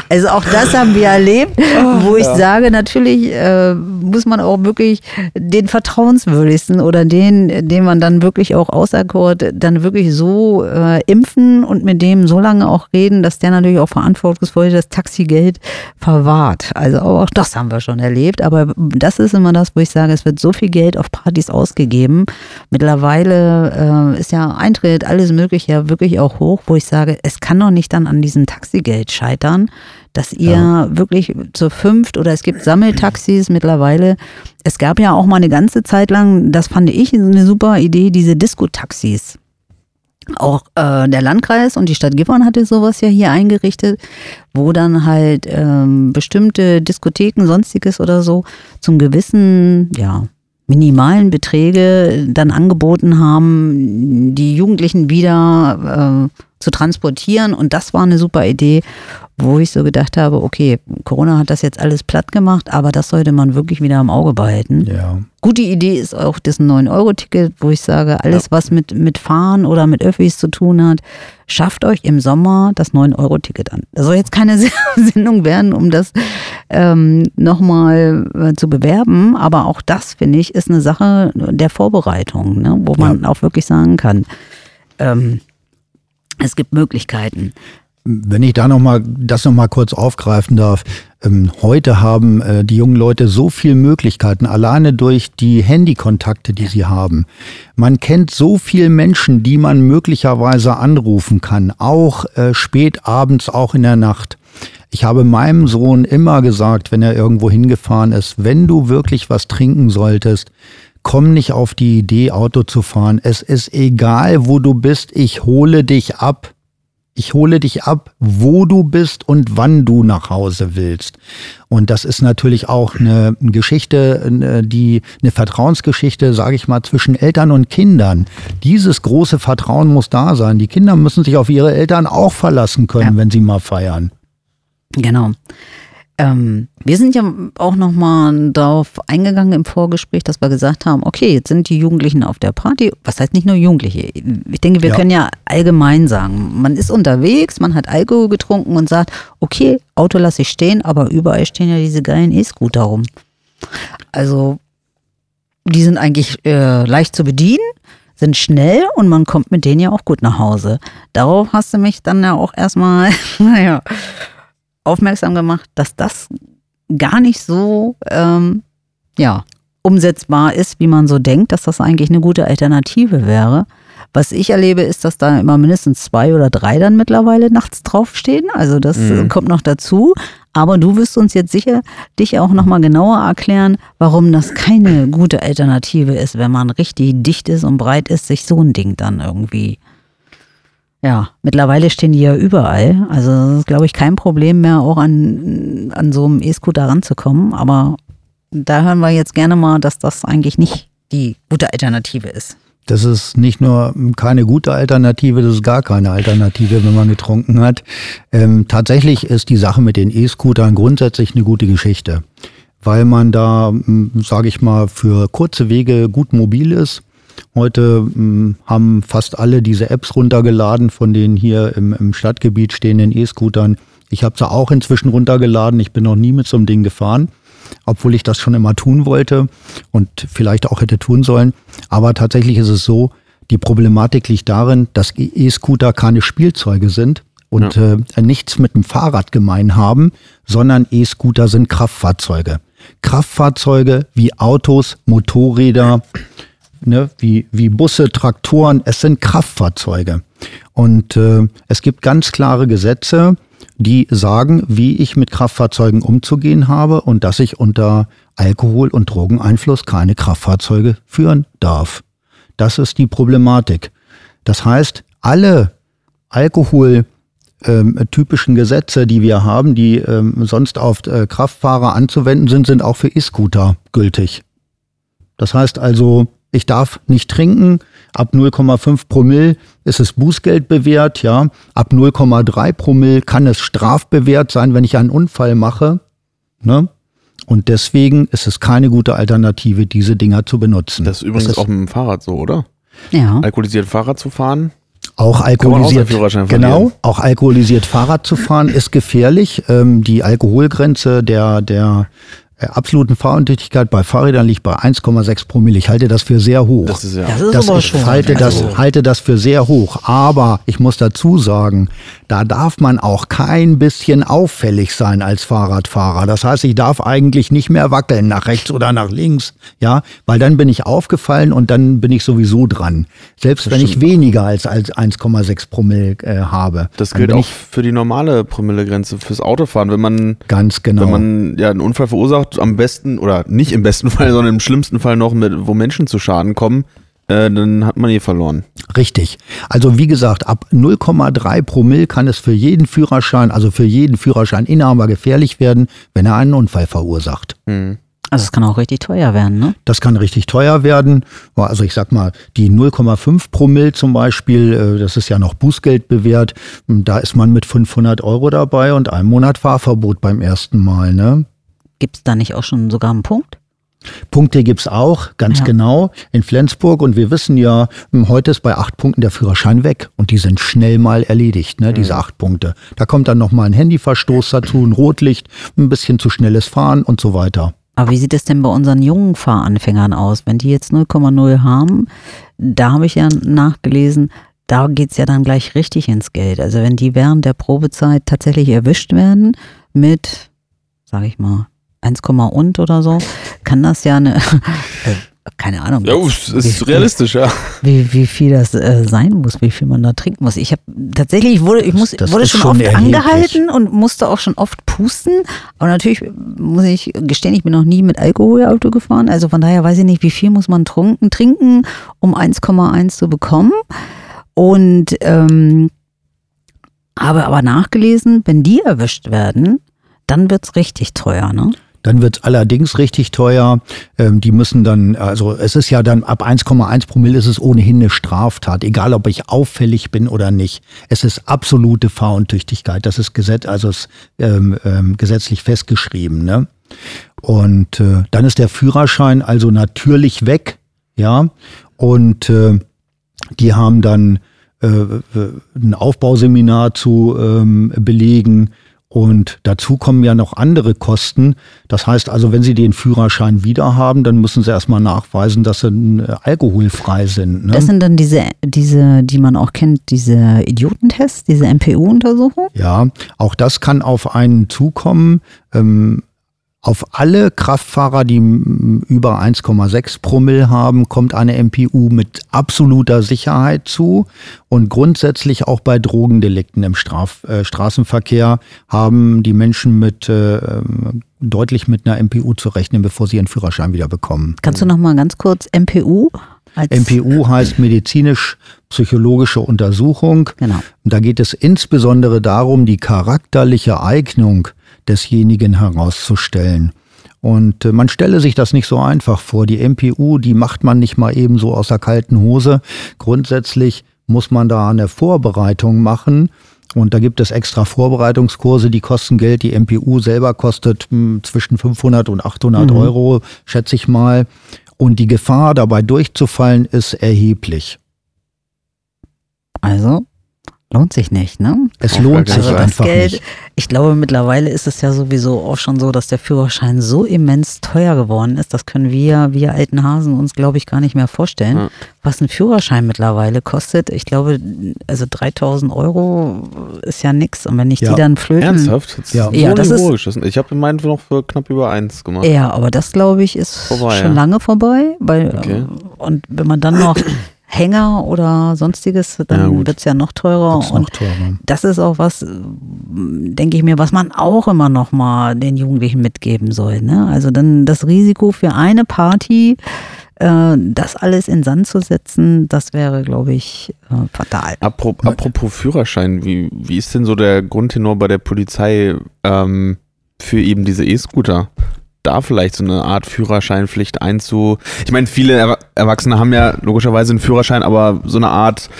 A: Also auch das haben wir erlebt, oh, wo ich ja. sage, natürlich äh, muss man auch wirklich den vertrauenswürdigsten oder den, den man dann wirklich auch auserkort, dann wirklich so äh, impfen und mit dem so lange auch reden, dass der natürlich auch verantwortungsvoll das Taxigeld verwahrt. Also auch das haben wir schon erlebt. Aber das ist immer das, wo ich sage, es wird so viel Geld auf Partys ausgegeben. Mittlerweile äh, ist ja Eintritt, alles Mögliche ja wirklich auch hoch, wo ich sage, es kann doch nicht dann an diesem Taxigeld scheitern, dass ihr ja. wirklich zu fünft oder es gibt Sammeltaxis mittlerweile. Es gab ja auch mal eine ganze Zeit lang, das fand ich eine super Idee, diese Disco-Taxis. Auch äh, der Landkreis und die Stadt Gifhorn hatte sowas ja hier eingerichtet, wo dann halt ähm, bestimmte Diskotheken, sonstiges oder so zum gewissen, ja, minimalen Beträge dann angeboten haben, die Jugendlichen wieder äh, zu transportieren. Und das war eine super Idee, wo ich so gedacht habe, okay, Corona hat das jetzt alles platt gemacht, aber das sollte man wirklich wieder im Auge behalten.
B: Ja.
A: Gute Idee ist auch das 9-Euro-Ticket, wo ich sage, alles, ja. was mit, mit Fahren oder mit Öffis zu tun hat, schafft euch im Sommer das 9-Euro-Ticket an. Das soll jetzt keine Sendung werden, um das ähm, nochmal äh, zu bewerben, aber auch das, finde ich, ist eine Sache der Vorbereitung, ne, wo man ja. auch wirklich sagen kann, ähm, es gibt Möglichkeiten.
B: Wenn ich da noch mal das noch mal kurz aufgreifen darf, ähm, heute haben äh, die jungen Leute so viele Möglichkeiten, alleine durch die Handykontakte, die sie haben. Man kennt so viele Menschen, die man möglicherweise anrufen kann, auch äh, spät abends, auch in der Nacht. Ich habe meinem Sohn immer gesagt, wenn er irgendwo hingefahren ist, wenn du wirklich was trinken solltest, komm nicht auf die Idee, Auto zu fahren. Es ist egal, wo du bist, ich hole dich ab. Ich hole dich ab, wo du bist und wann du nach Hause willst. Und das ist natürlich auch eine Geschichte, die eine Vertrauensgeschichte, sage ich mal, zwischen Eltern und Kindern. Dieses große Vertrauen muss da sein. Die Kinder müssen sich auf ihre Eltern auch verlassen können, ja. wenn sie mal feiern.
A: Genau. Ähm, wir sind ja auch nochmal darauf eingegangen im Vorgespräch, dass wir gesagt haben, okay, jetzt sind die Jugendlichen auf der Party. Was heißt nicht nur Jugendliche? Ich denke, wir ja. können ja allgemein sagen, man ist unterwegs, man hat Alkohol getrunken und sagt, okay, Auto lasse ich stehen, aber überall stehen ja diese geilen E-Scooter rum. Also, die sind eigentlich äh, leicht zu bedienen sind schnell und man kommt mit denen ja auch gut nach Hause. Darauf hast du mich dann ja auch erstmal, naja, aufmerksam gemacht, dass das gar nicht so ähm, ja, umsetzbar ist, wie man so denkt, dass das eigentlich eine gute Alternative wäre. Was ich erlebe, ist, dass da immer mindestens zwei oder drei dann mittlerweile nachts draufstehen. Also das mhm. kommt noch dazu. Aber du wirst uns jetzt sicher dich auch nochmal genauer erklären, warum das keine gute Alternative ist, wenn man richtig dicht ist und breit ist, sich so ein Ding dann irgendwie ja, mittlerweile stehen die ja überall. Also das ist, glaube ich, kein Problem mehr, auch an, an so einem E-Scooter ranzukommen. Aber da hören wir jetzt gerne mal, dass das eigentlich nicht die gute Alternative ist.
B: Das ist nicht nur keine gute Alternative, das ist gar keine Alternative, wenn man getrunken hat. Ähm, tatsächlich ist die Sache mit den E-Scootern grundsätzlich eine gute Geschichte weil man da, hm, sage ich mal, für kurze Wege gut mobil ist. Heute mh, hm, haben fast alle diese Apps runtergeladen von den hier im, im Stadtgebiet stehenden E-Scootern. Ich habe sie auch inzwischen runtergeladen. Ich bin noch nie mit so einem Ding gefahren, obwohl ich das schon immer tun wollte und vielleicht auch hätte tun sollen. Aber tatsächlich ist es so, die Problematik liegt darin, dass E-Scooter keine Spielzeuge sind und ja. äh, nichts mit dem Fahrrad gemein haben, sondern E-Scooter sind Kraftfahrzeuge. Kraftfahrzeuge wie Autos, Motorräder, ne, wie, wie Busse, Traktoren, es sind Kraftfahrzeuge. Und äh, es gibt ganz klare Gesetze, die sagen, wie ich mit Kraftfahrzeugen umzugehen habe und dass ich unter Alkohol- und Drogeneinfluss keine Kraftfahrzeuge führen darf. Das ist die Problematik. Das heißt, alle Alkohol- ähm, typischen Gesetze, die wir haben, die ähm, sonst auf äh, Kraftfahrer anzuwenden sind, sind auch für E-Scooter gültig. Das heißt also, ich darf nicht trinken. Ab 0,5 Promille ist es Bußgeld bewährt, ja. Ab 0,3 Promille kann es strafbewehrt sein, wenn ich einen Unfall mache. Ne? Und deswegen ist es keine gute Alternative, diese Dinger zu benutzen.
C: Das ist übrigens das ist auch mit dem Fahrrad so, oder?
A: Ja.
C: Alkoholisiert Fahrrad zu fahren?
B: Auch alkoholisiert, genau, auch alkoholisiert Fahrrad zu fahren ist gefährlich. Ähm, die Alkoholgrenze der, der äh, absoluten Fahruntüchtigkeit bei Fahrrädern liegt bei 1,6 Promille. Ich halte das für sehr hoch.
C: Das ist ja.
B: Das ist das aber ich halte das, halte das für sehr hoch. Aber ich muss dazu sagen, da darf man auch kein bisschen auffällig sein als Fahrradfahrer. Das heißt, ich darf eigentlich nicht mehr wackeln nach rechts oder nach links, ja, weil dann bin ich aufgefallen und dann bin ich sowieso dran. Selbst das wenn stimmt. ich weniger als, als 1,6 Promille äh, habe.
C: Das gilt auch für die normale Promillegrenze fürs Autofahren. Wenn man
B: ganz genau,
C: wenn man ja einen Unfall verursacht, am besten oder nicht im besten Fall, sondern im schlimmsten Fall noch, mit, wo Menschen zu Schaden kommen, äh, dann hat man eh verloren.
B: Richtig. Also wie gesagt, ab 0,3 Promille kann es für jeden Führerschein, also für jeden Führerscheininhaber gefährlich werden, wenn er einen Unfall verursacht.
A: Mhm. Also es kann auch richtig teuer werden, ne?
B: Das kann richtig teuer werden. Also ich sag mal, die 0,5 Promille zum Beispiel, äh, das ist ja noch Bußgeld bewährt, da ist man mit 500 Euro dabei und einem Monat Fahrverbot beim ersten Mal, ne?
A: Gibt es da nicht auch schon sogar einen Punkt?
B: Punkte gibt es auch, ganz ja. genau, in Flensburg. Und wir wissen ja, hm, heute ist bei acht Punkten der Führerschein weg. Und die sind schnell mal erledigt, ne, mhm. diese acht Punkte. Da kommt dann nochmal ein Handyverstoß dazu, ein Rotlicht, ein bisschen zu schnelles Fahren und so weiter.
A: Aber wie sieht es denn bei unseren jungen Fahranfängern aus? Wenn die jetzt 0,0 haben, da habe ich ja nachgelesen, da geht es ja dann gleich richtig ins Geld. Also wenn die während der Probezeit tatsächlich erwischt werden mit, sage ich mal, 1, und oder so, kann das ja eine, äh, keine Ahnung.
C: Ja, es ist wie, realistisch, ja.
A: Wie, wie viel das äh, sein muss, wie viel man da trinken muss. Ich habe tatsächlich, ich wurde, ich muss, das wurde schon, schon oft erheblich. angehalten und musste auch schon oft pusten. Aber natürlich muss ich gestehen, ich bin noch nie mit Alkoholauto gefahren. Also von daher weiß ich nicht, wie viel muss man trunken, trinken, um 1,1 zu bekommen. Und ähm, habe aber nachgelesen, wenn die erwischt werden, dann wird es richtig teuer, ne?
B: Dann wird es allerdings richtig teuer. Ähm, die müssen dann, also es ist ja dann ab 1,1 Promille ist es ohnehin eine Straftat, egal ob ich auffällig bin oder nicht. Es ist absolute Fahruntüchtigkeit. Das ist Gesetz, also ist, ähm, ähm, gesetzlich festgeschrieben. Ne? Und äh, dann ist der Führerschein also natürlich weg, ja. Und äh, die haben dann äh, ein Aufbauseminar zu ähm, belegen und dazu kommen ja noch andere Kosten. Das heißt also, wenn Sie den Führerschein wieder haben, dann müssen Sie erstmal nachweisen, dass Sie äh, alkoholfrei sind.
A: Ne? Das sind dann diese, diese, die man auch kennt, diese Idiotentests, diese MPU-Untersuchung?
B: Ja, auch das kann auf einen zukommen. Ähm, auf alle Kraftfahrer, die über 1,6 Promille haben, kommt eine MPU mit absoluter Sicherheit zu. Und grundsätzlich auch bei Drogendelikten im Straf, äh, Straßenverkehr haben die Menschen mit äh, deutlich mit einer MPU zu rechnen, bevor sie ihren Führerschein wieder bekommen.
A: Kannst du noch mal ganz kurz MPU?
B: MPU heißt medizinisch-psychologische Untersuchung. Genau. Und da geht es insbesondere darum, die charakterliche Eignung desjenigen herauszustellen. Und äh, man stelle sich das nicht so einfach vor. Die MPU, die macht man nicht mal eben so aus der kalten Hose. Grundsätzlich muss man da eine Vorbereitung machen. Und da gibt es extra Vorbereitungskurse, die kosten Geld. Die MPU selber kostet hm, zwischen 500 und 800 mhm. Euro, schätze ich mal. Und die Gefahr dabei durchzufallen ist erheblich.
A: Also lohnt sich nicht, ne?
B: Es lohnt sich also einfach Geld, nicht.
A: Ich glaube, mittlerweile ist es ja sowieso auch schon so, dass der Führerschein so immens teuer geworden ist. Das können wir, wir alten Hasen, uns, glaube ich, gar nicht mehr vorstellen, ja. was ein Führerschein mittlerweile kostet. Ich glaube, also 3000 Euro ist ja nichts. Und wenn ich ja. die dann flöten.
C: Ernsthaft?
A: Das ja, ja das ist,
C: Ich habe meinen noch für knapp über eins gemacht.
A: Ja, aber das, glaube ich, ist vorbei, schon lange vorbei. Weil, okay. Und wenn man dann noch Hänger oder sonstiges, dann ja, wird es ja noch teurer. und noch teurer. das ist auch was, denke ich mir, was man auch immer noch mal den Jugendlichen mitgeben soll. Ne? Also dann das Risiko für eine Party, äh, das alles in Sand zu setzen, das wäre, glaube ich, äh, fatal.
C: Apropos, apropos Führerschein, wie, wie ist denn so der Grundtenor bei der Polizei ähm, für eben diese E-Scooter? Da vielleicht so eine Art Führerscheinpflicht einzu. Ich meine, viele Erwachsene haben ja logischerweise einen Führerschein, aber so eine Art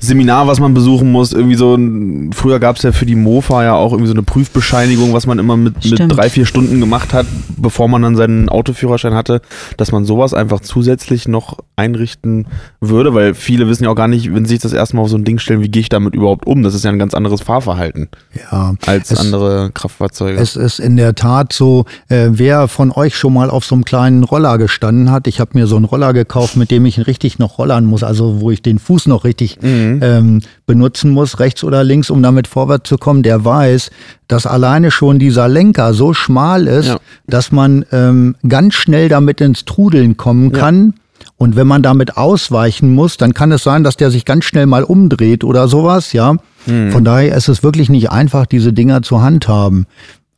C: Seminar, was man besuchen muss, irgendwie so ein, früher gab es ja für die Mofa ja auch irgendwie so eine Prüfbescheinigung, was man immer mit, mit drei, vier Stunden gemacht hat, bevor man dann seinen Autoführerschein hatte, dass man sowas einfach zusätzlich noch einrichten würde, weil viele wissen ja auch gar nicht, wenn sie sich das erste Mal auf so ein Ding stellen, wie gehe ich damit überhaupt um? Das ist ja ein ganz anderes Fahrverhalten
B: ja,
C: als es, andere Kraftfahrzeuge.
B: Es ist in der Tat so, äh, wer von euch schon mal auf so einem kleinen Roller gestanden hat, ich habe mir so einen Roller gekauft, mit dem ich richtig noch rollern muss, also wo ich den Fuß noch richtig mhm. Ähm, benutzen muss, rechts oder links, um damit vorwärts zu kommen, der weiß, dass alleine schon dieser Lenker so schmal ist, ja. dass man ähm, ganz schnell damit ins Trudeln kommen kann. Und wenn man damit ausweichen muss, dann kann es sein, dass der sich ganz schnell mal umdreht oder sowas, ja. Mhm. Von daher ist es wirklich nicht einfach, diese Dinger zu handhaben.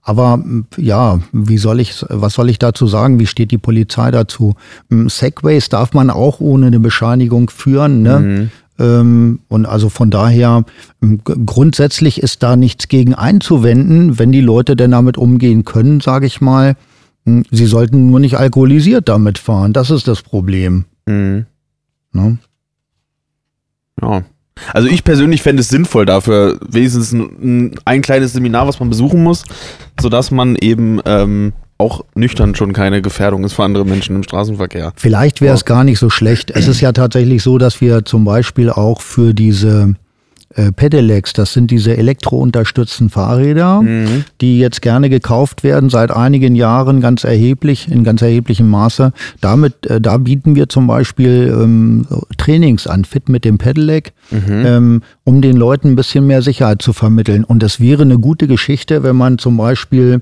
B: Aber ja, wie soll ich, was soll ich dazu sagen? Wie steht die Polizei dazu? Segways darf man auch ohne eine Bescheinigung führen. Ne? Mhm. Ähm, und also von daher, grundsätzlich ist da nichts gegen einzuwenden, wenn die Leute denn damit umgehen können, sage ich mal. Sie sollten nur nicht alkoholisiert damit fahren. Das ist das Problem. Mhm.
C: Ne? Ja. Also ich persönlich fände es sinnvoll dafür, wenigstens ein, ein, kleines Seminar, was man besuchen muss, sodass man eben ähm, auch nüchtern schon keine Gefährdung ist für andere Menschen im Straßenverkehr.
B: Vielleicht wäre es gar nicht so schlecht. Es ist ja tatsächlich so, dass wir zum Beispiel auch für diese äh, Pedelecs, das sind diese elektrounterstützten Fahrräder, mhm. die jetzt gerne gekauft werden, seit einigen Jahren ganz erheblich, in ganz erheblichem Maße. Damit, äh, da bieten wir zum Beispiel ähm, Trainings an, Fit mit dem Pedelec, mhm. ähm, um den Leuten ein bisschen mehr Sicherheit zu vermitteln. Und es wäre eine gute Geschichte, wenn man zum Beispiel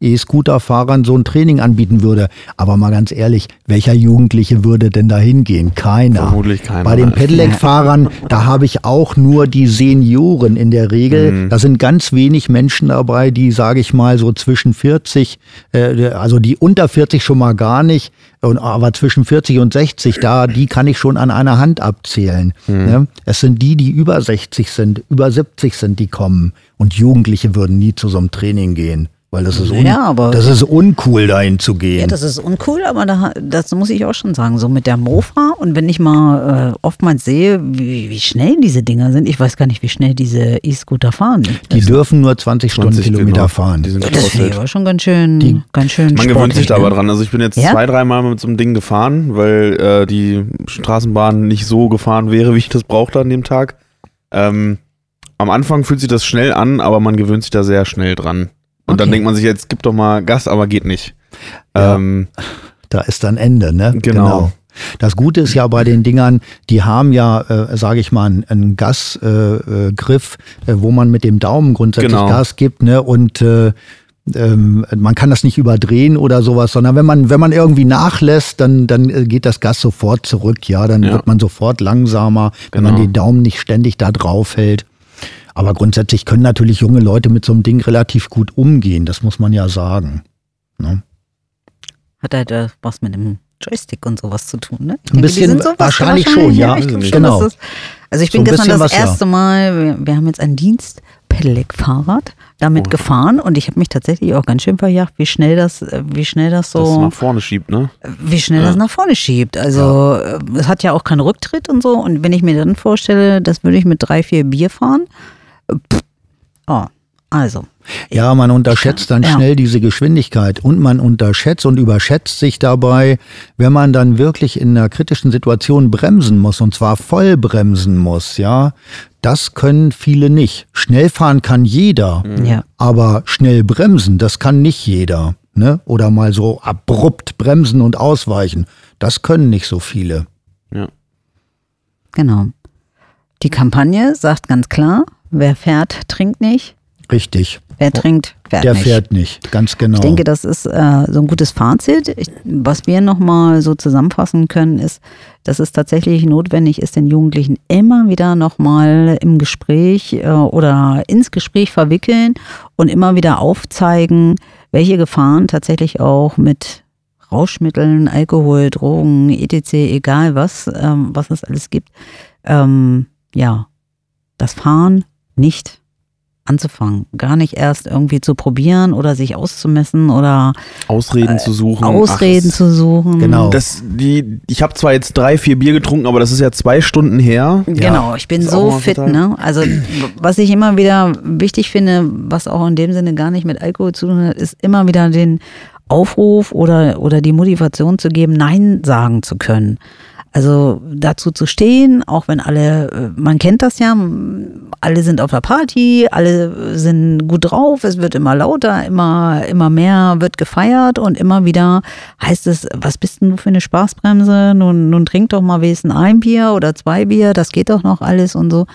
B: E-Scooter-Fahrern so ein Training anbieten würde. Aber mal ganz ehrlich, welcher Jugendliche würde denn da hingehen? Keiner.
C: Vermutlich keiner.
B: Bei den Pedelec-Fahrern, da habe ich auch nur die Senioren in der Regel. Mhm. Da sind ganz wenig Menschen dabei, die, sage ich mal, so zwischen 40, äh, also die unter 40 schon mal gar nicht, und, aber zwischen 40 und 60, da, die kann ich schon an einer Hand abzählen. Mhm. Ne? Es sind die, die über 60 sind, über 70 sind, die kommen. Und Jugendliche würden nie zu so einem Training gehen. Weil das ist, un ja, aber, das ist uncool, dahin zu gehen. Ja,
A: das ist uncool, aber da, das muss ich auch schon sagen. So mit der Mofa und wenn ich mal äh, oftmals sehe, wie, wie, schnell diese Dinger sind, ich weiß gar nicht, wie schnell diese E-Scooter fahren.
B: Die das dürfen nur 20 Stundenkilometer genau. fahren.
A: Die sind das ist aber schon ganz schön, die, ganz schön
C: Man gewöhnt sich da aber ne? dran. Also ich bin jetzt ja? zwei, dreimal mit so einem Ding gefahren, weil äh, die Straßenbahn nicht so gefahren wäre, wie ich das brauchte an dem Tag. Ähm, am Anfang fühlt sich das schnell an, aber man gewöhnt sich da sehr schnell dran. Und okay. dann denkt man sich, jetzt gib doch mal Gas, aber geht nicht.
B: Ja, ähm, da ist dann Ende, ne?
C: Genau. genau.
B: Das Gute ist ja bei den Dingern, die haben ja, äh, sage ich mal, einen, einen Gasgriff, äh, äh, wo man mit dem Daumen grundsätzlich genau. Gas gibt, ne? Und äh, ähm, man kann das nicht überdrehen oder sowas, sondern wenn man, wenn man irgendwie nachlässt, dann, dann äh, geht das Gas sofort zurück, ja, dann ja. wird man sofort langsamer, wenn man genau. den Daumen nicht ständig da drauf hält. Aber grundsätzlich können natürlich junge Leute mit so einem Ding relativ gut umgehen, das muss man ja sagen. Ne?
A: Hat er da was mit dem Joystick und sowas zu tun, ne?
B: Ich ein denke, bisschen, so wahrscheinlich, schon, ja. ich genau.
A: Ist, also ich bin so gestern das erste ja. Mal, wir, wir, haben jetzt ein Dienst Pedelec-Fahrrad damit oh. gefahren und ich habe mich tatsächlich auch ganz schön verjagt, wie schnell das, wie schnell das so. Das
C: nach vorne schiebt, ne?
A: Wie schnell ja. das nach vorne schiebt. Also es hat ja auch keinen Rücktritt und so. Und wenn ich mir dann vorstelle, das würde ich mit drei, vier Bier fahren, Oh, also.
B: Ja, man unterschätzt dann ja. schnell diese Geschwindigkeit und man unterschätzt und überschätzt sich dabei, wenn man dann wirklich in einer kritischen Situation bremsen muss und zwar voll bremsen muss, ja. Das können viele nicht. Schnell fahren kann jeder,
A: mhm. ja.
B: aber schnell bremsen, das kann nicht jeder. Ne? Oder mal so abrupt bremsen und ausweichen. Das können nicht so viele.
C: Ja.
A: Genau. Die Kampagne sagt ganz klar, wer fährt, trinkt nicht.
B: Richtig.
A: Wer trinkt, fährt
B: Der
A: nicht.
B: Der fährt nicht, ganz genau.
A: Ich denke, das ist äh, so ein gutes Fazit. Ich, was wir nochmal so zusammenfassen können, ist, dass es tatsächlich notwendig ist, den Jugendlichen immer wieder nochmal im Gespräch äh, oder ins Gespräch verwickeln und immer wieder aufzeigen, welche Gefahren tatsächlich auch mit Rauschmitteln, Alkohol, Drogen, etc., egal was, ähm, was es alles gibt, ähm, ja, das Fahren nicht anzufangen. Gar nicht erst irgendwie zu probieren oder sich auszumessen oder
C: Ausreden äh, zu suchen.
A: Ausreden Ach, zu suchen.
C: Genau. Das, die, ich habe zwar jetzt drei, vier Bier getrunken, aber das ist ja zwei Stunden her.
A: Genau, ich bin so fit. Ne? Also was ich immer wieder wichtig finde, was auch in dem Sinne gar nicht mit Alkohol zu tun hat, ist immer wieder den Aufruf oder, oder die Motivation zu geben, Nein sagen zu können. Also dazu zu stehen, auch wenn alle, äh, man kennt das ja, alle sind auf der Party, alle sind gut drauf, es wird immer lauter, immer, immer mehr wird gefeiert und immer wieder heißt es, was bist denn du für eine Spaßbremse? Nun, nun trink doch mal wenigstens ein Bier oder zwei Bier, das geht doch noch alles und so.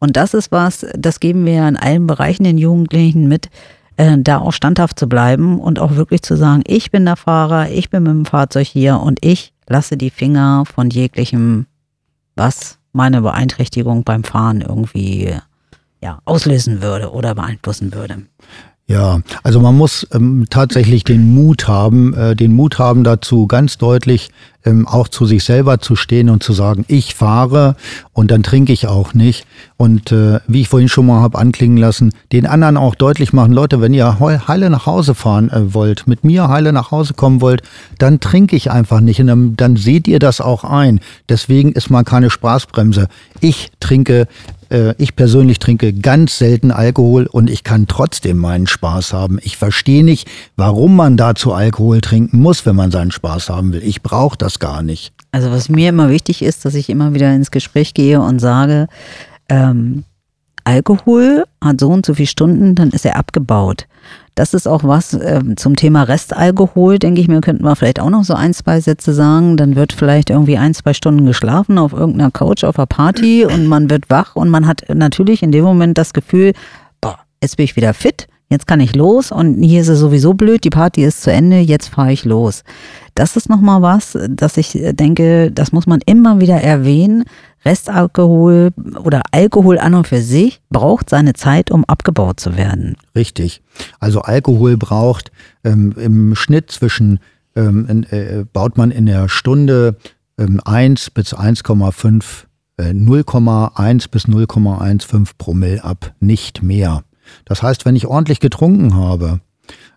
A: Und das ist was, das geben wir in allen Bereichen den Jugendlichen mit, äh, da auch standhaft zu bleiben und auch wirklich zu sagen, ich bin der Fahrer, ich bin mit dem Fahrzeug hier und ich lasse die Finger von jeglichem, was meine Beeinträchtigung beim Fahren irgendwie ja, auslösen würde oder beeinflussen würde.
B: Ja, also man muss ähm, tatsächlich den Mut haben, äh, den Mut haben dazu, ganz deutlich ähm, auch zu sich selber zu stehen und zu sagen, ich fahre und dann trinke ich auch nicht. Und äh, wie ich vorhin schon mal habe anklingen lassen, den anderen auch deutlich machen, Leute, wenn ihr heile nach Hause fahren äh, wollt, mit mir heile nach Hause kommen wollt, dann trinke ich einfach nicht und dann, dann seht ihr das auch ein. Deswegen ist man keine Spaßbremse. Ich trinke äh, ich persönlich trinke ganz selten Alkohol und ich kann trotzdem meinen Spaß haben. Ich verstehe nicht, warum man dazu Alkohol trinken muss, wenn man seinen Spaß haben will. Ich brauche das gar nicht.
A: Also was mir immer wichtig ist, dass ich immer wieder ins Gespräch gehe und sage, ähm, Alkohol hat so und so viele Stunden, dann ist er abgebaut. Das ist auch was äh, zum Thema Restalkohol, denke ich mir, könnten wir vielleicht auch noch so ein, zwei Sätze sagen. Dann wird vielleicht irgendwie ein, zwei Stunden geschlafen auf irgendeiner Couch auf einer Party und man wird wach und man hat natürlich in dem Moment das Gefühl, boah, jetzt bin ich wieder fit, jetzt kann ich los und hier ist es sowieso blöd, die Party ist zu Ende, jetzt fahre ich los. Das ist nochmal was, dass ich denke, das muss man immer wieder erwähnen. Restalkohol oder Alkohol an und für sich braucht seine Zeit, um abgebaut zu werden.
B: Richtig. Also Alkohol braucht ähm, im Schnitt zwischen, ähm, in, äh, baut man in der Stunde ähm, 1 bis 1,5, äh, 0,1 bis 0,15 Promille ab, nicht mehr. Das heißt, wenn ich ordentlich getrunken habe,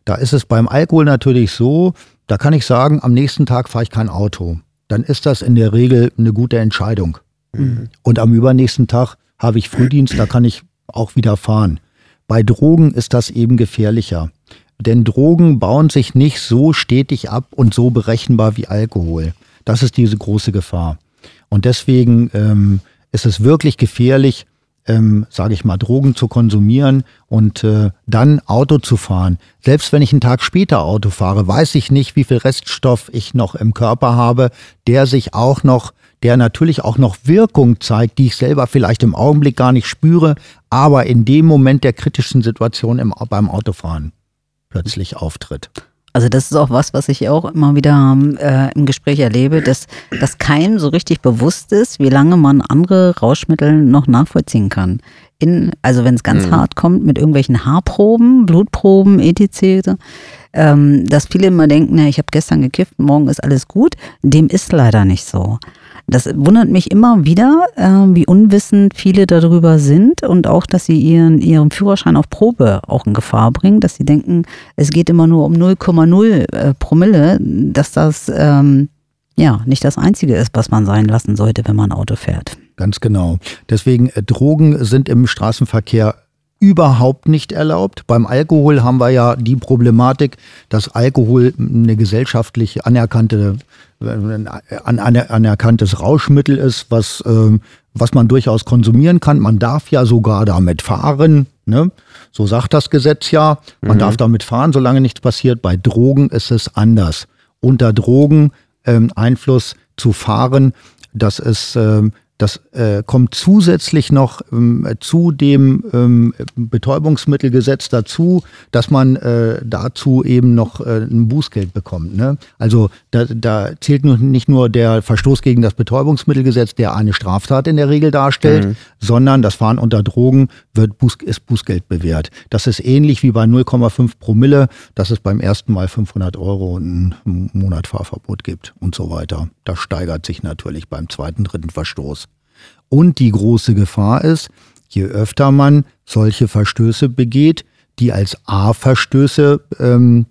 B: da ist es beim Alkohol natürlich so, da kann ich sagen, am nächsten Tag fahre ich kein Auto. Dann ist das in der Regel eine gute Entscheidung. Mhm. Und am übernächsten Tag habe ich Frühdienst, da kann ich auch wieder fahren. Bei Drogen ist das eben gefährlicher. Denn Drogen bauen sich nicht so stetig ab und so berechenbar wie Alkohol. Das ist diese große Gefahr. Und deswegen ähm, ist es wirklich gefährlich, ähm, sage ich mal, Drogen zu konsumieren und äh, dann Auto zu fahren. Selbst wenn ich einen Tag später Auto fahre, weiß ich nicht, wie viel Reststoff ich noch im Körper habe, der sich auch noch der natürlich auch noch Wirkung zeigt, die ich selber vielleicht im Augenblick gar nicht spüre, aber in dem Moment der kritischen Situation im, beim Autofahren plötzlich auftritt.
A: Also das ist auch was, was ich auch immer wieder äh, im Gespräch erlebe, dass das keinem so richtig bewusst ist, wie lange man andere Rauschmittel noch nachvollziehen kann. In, also wenn es ganz mhm. hart kommt mit irgendwelchen Haarproben, Blutproben, etc., ähm, dass viele immer denken, na, ich habe gestern gekifft, morgen ist alles gut. Dem ist leider nicht so. Das wundert mich immer wieder, äh, wie unwissend viele darüber sind und auch, dass sie ihren, ihren Führerschein auf Probe auch in Gefahr bringen, dass sie denken, es geht immer nur um 0,0 äh, Promille, dass das ähm, ja nicht das Einzige ist, was man sein lassen sollte, wenn man Auto fährt.
B: Ganz genau. Deswegen, äh, Drogen sind im Straßenverkehr überhaupt nicht erlaubt. Beim Alkohol haben wir ja die Problematik, dass Alkohol eine gesellschaftlich anerkannte, ein anerkanntes Rauschmittel ist, was, ähm, was man durchaus konsumieren kann. Man darf ja sogar damit fahren. Ne? So sagt das Gesetz ja. Man mhm. darf damit fahren, solange nichts passiert. Bei Drogen ist es anders. Unter Drogen ähm, Einfluss zu fahren, das ist ähm, das äh, kommt zusätzlich noch ähm, zu dem ähm, Betäubungsmittelgesetz dazu, dass man äh, dazu eben noch äh, ein Bußgeld bekommt. Ne? Also da, da zählt nicht nur der Verstoß gegen das Betäubungsmittelgesetz, der eine Straftat in der Regel darstellt, mhm. sondern das Fahren unter Drogen wird Buß, ist Bußgeld bewährt. Das ist ähnlich wie bei 0,5 Promille, dass es beim ersten Mal 500 Euro und ein Monat Fahrverbot gibt und so weiter. Das steigert sich natürlich beim zweiten, dritten Verstoß. Und die große Gefahr ist, je öfter man solche Verstöße begeht, die als A-Verstöße ähm,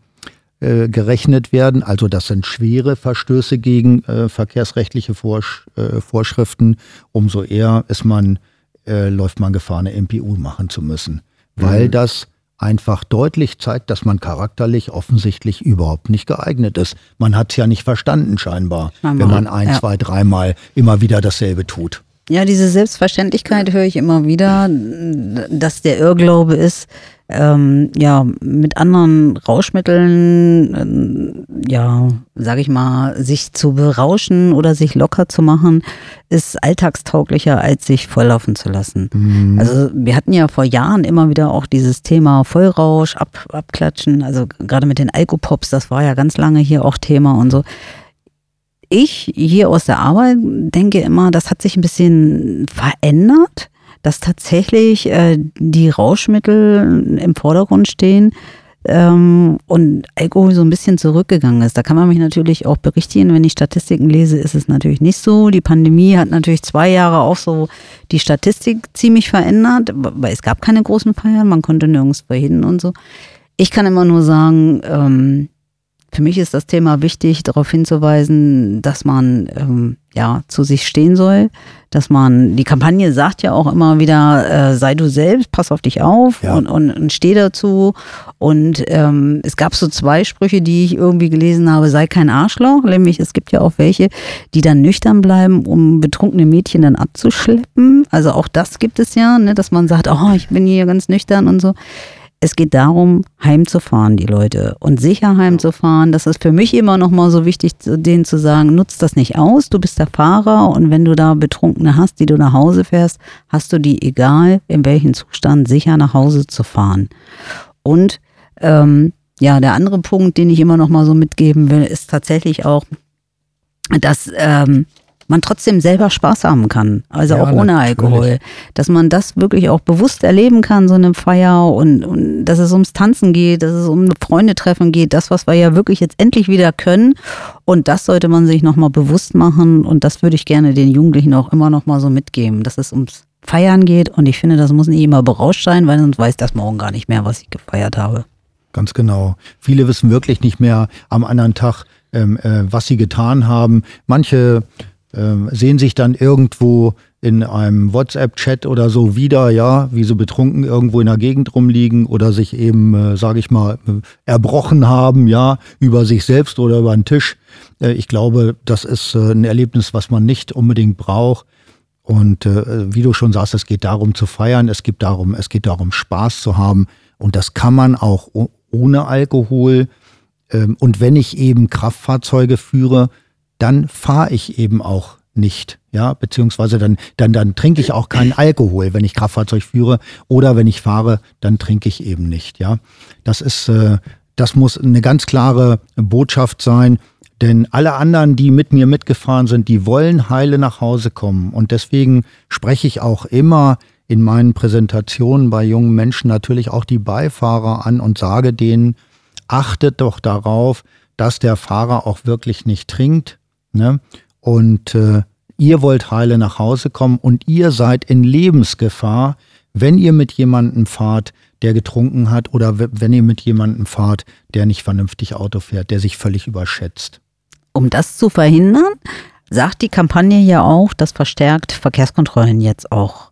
B: äh, gerechnet werden, also das sind schwere Verstöße gegen äh, verkehrsrechtliche Vorsch äh, Vorschriften, umso eher ist man, äh, läuft man Gefahr, eine MPU machen zu müssen. Weil mhm. das einfach deutlich zeigt, dass man charakterlich offensichtlich überhaupt nicht geeignet ist. Man hat es ja nicht verstanden scheinbar, wenn man ein, ja. zwei, dreimal immer wieder dasselbe tut.
A: Ja, diese Selbstverständlichkeit höre ich immer wieder, dass der Irrglaube ist, ähm, ja, mit anderen Rauschmitteln, äh, ja, sage ich mal, sich zu berauschen oder sich locker zu machen, ist alltagstauglicher, als sich volllaufen zu lassen. Mhm. Also wir hatten ja vor Jahren immer wieder auch dieses Thema Vollrausch, ab, abklatschen, also gerade mit den Alkopops, das war ja ganz lange hier auch Thema und so ich hier aus der Arbeit denke immer, das hat sich ein bisschen verändert, dass tatsächlich äh, die Rauschmittel im Vordergrund stehen ähm, und Alkohol so ein bisschen zurückgegangen ist. Da kann man mich natürlich auch berichtigen, wenn ich Statistiken lese, ist es natürlich nicht so. Die Pandemie hat natürlich zwei Jahre auch so die Statistik ziemlich verändert, weil es gab keine großen Feiern, man konnte nirgends hin und so. Ich kann immer nur sagen, ähm, für mich ist das Thema wichtig, darauf hinzuweisen, dass man ähm, ja zu sich stehen soll, dass man die Kampagne sagt ja auch immer wieder, äh, sei du selbst, pass auf dich auf ja. und, und, und steh dazu. Und ähm, es gab so zwei Sprüche, die ich irgendwie gelesen habe, sei kein Arschloch, nämlich es gibt ja auch welche, die dann nüchtern bleiben, um betrunkene Mädchen dann abzuschleppen. Also auch das gibt es ja, ne, dass man sagt, oh, ich bin hier ganz nüchtern und so es geht darum, heimzufahren, die Leute. Und sicher heimzufahren, das ist für mich immer noch mal so wichtig, denen zu sagen, nutz das nicht aus, du bist der Fahrer und wenn du da Betrunkene hast, die du nach Hause fährst, hast du die, egal in welchem Zustand, sicher nach Hause zu fahren. Und ähm, ja, der andere Punkt, den ich immer noch mal so mitgeben will, ist tatsächlich auch, dass ähm, man trotzdem selber Spaß haben kann. Also ja, auch ohne natürlich. Alkohol. Dass man das wirklich auch bewusst erleben kann, so eine Feier und, und dass es ums Tanzen geht, dass es um Freunde treffen geht, das, was wir ja wirklich jetzt endlich wieder können. Und das sollte man sich nochmal bewusst machen. Und das würde ich gerne den Jugendlichen auch immer nochmal so mitgeben, dass es ums Feiern geht. Und ich finde, das muss nicht immer berauscht sein, weil sonst weiß das morgen gar nicht mehr, was ich gefeiert habe.
B: Ganz genau. Viele wissen wirklich nicht mehr am anderen Tag, ähm, äh, was sie getan haben. Manche sehen sich dann irgendwo in einem WhatsApp-Chat oder so wieder, ja, wie sie betrunken irgendwo in der Gegend rumliegen oder sich eben, äh, sage ich mal, äh, erbrochen haben, ja, über sich selbst oder über den Tisch. Äh, ich glaube, das ist äh, ein Erlebnis, was man nicht unbedingt braucht. Und äh, wie du schon sagst, es geht darum zu feiern, es geht darum, es geht darum, Spaß zu haben. Und das kann man auch ohne Alkohol. Ähm, und wenn ich eben Kraftfahrzeuge führe, dann fahre ich eben auch nicht, ja, beziehungsweise dann, dann, dann trinke ich auch keinen Alkohol, wenn ich Kraftfahrzeug führe oder wenn ich fahre, dann trinke ich eben nicht, ja. Das ist, äh, das muss eine ganz klare Botschaft sein, denn alle anderen, die mit mir mitgefahren sind, die wollen heile nach Hause kommen und deswegen spreche ich auch immer in meinen Präsentationen bei jungen Menschen natürlich auch die Beifahrer an und sage denen, achtet doch darauf, dass der Fahrer auch wirklich nicht trinkt, Ne? Und äh, ihr wollt heile nach Hause kommen und ihr seid in Lebensgefahr, wenn ihr mit jemandem fahrt, der getrunken hat oder wenn ihr mit jemandem fahrt, der nicht vernünftig Auto fährt, der sich völlig überschätzt.
A: Um das zu verhindern, sagt die Kampagne ja auch, dass verstärkt Verkehrskontrollen jetzt auch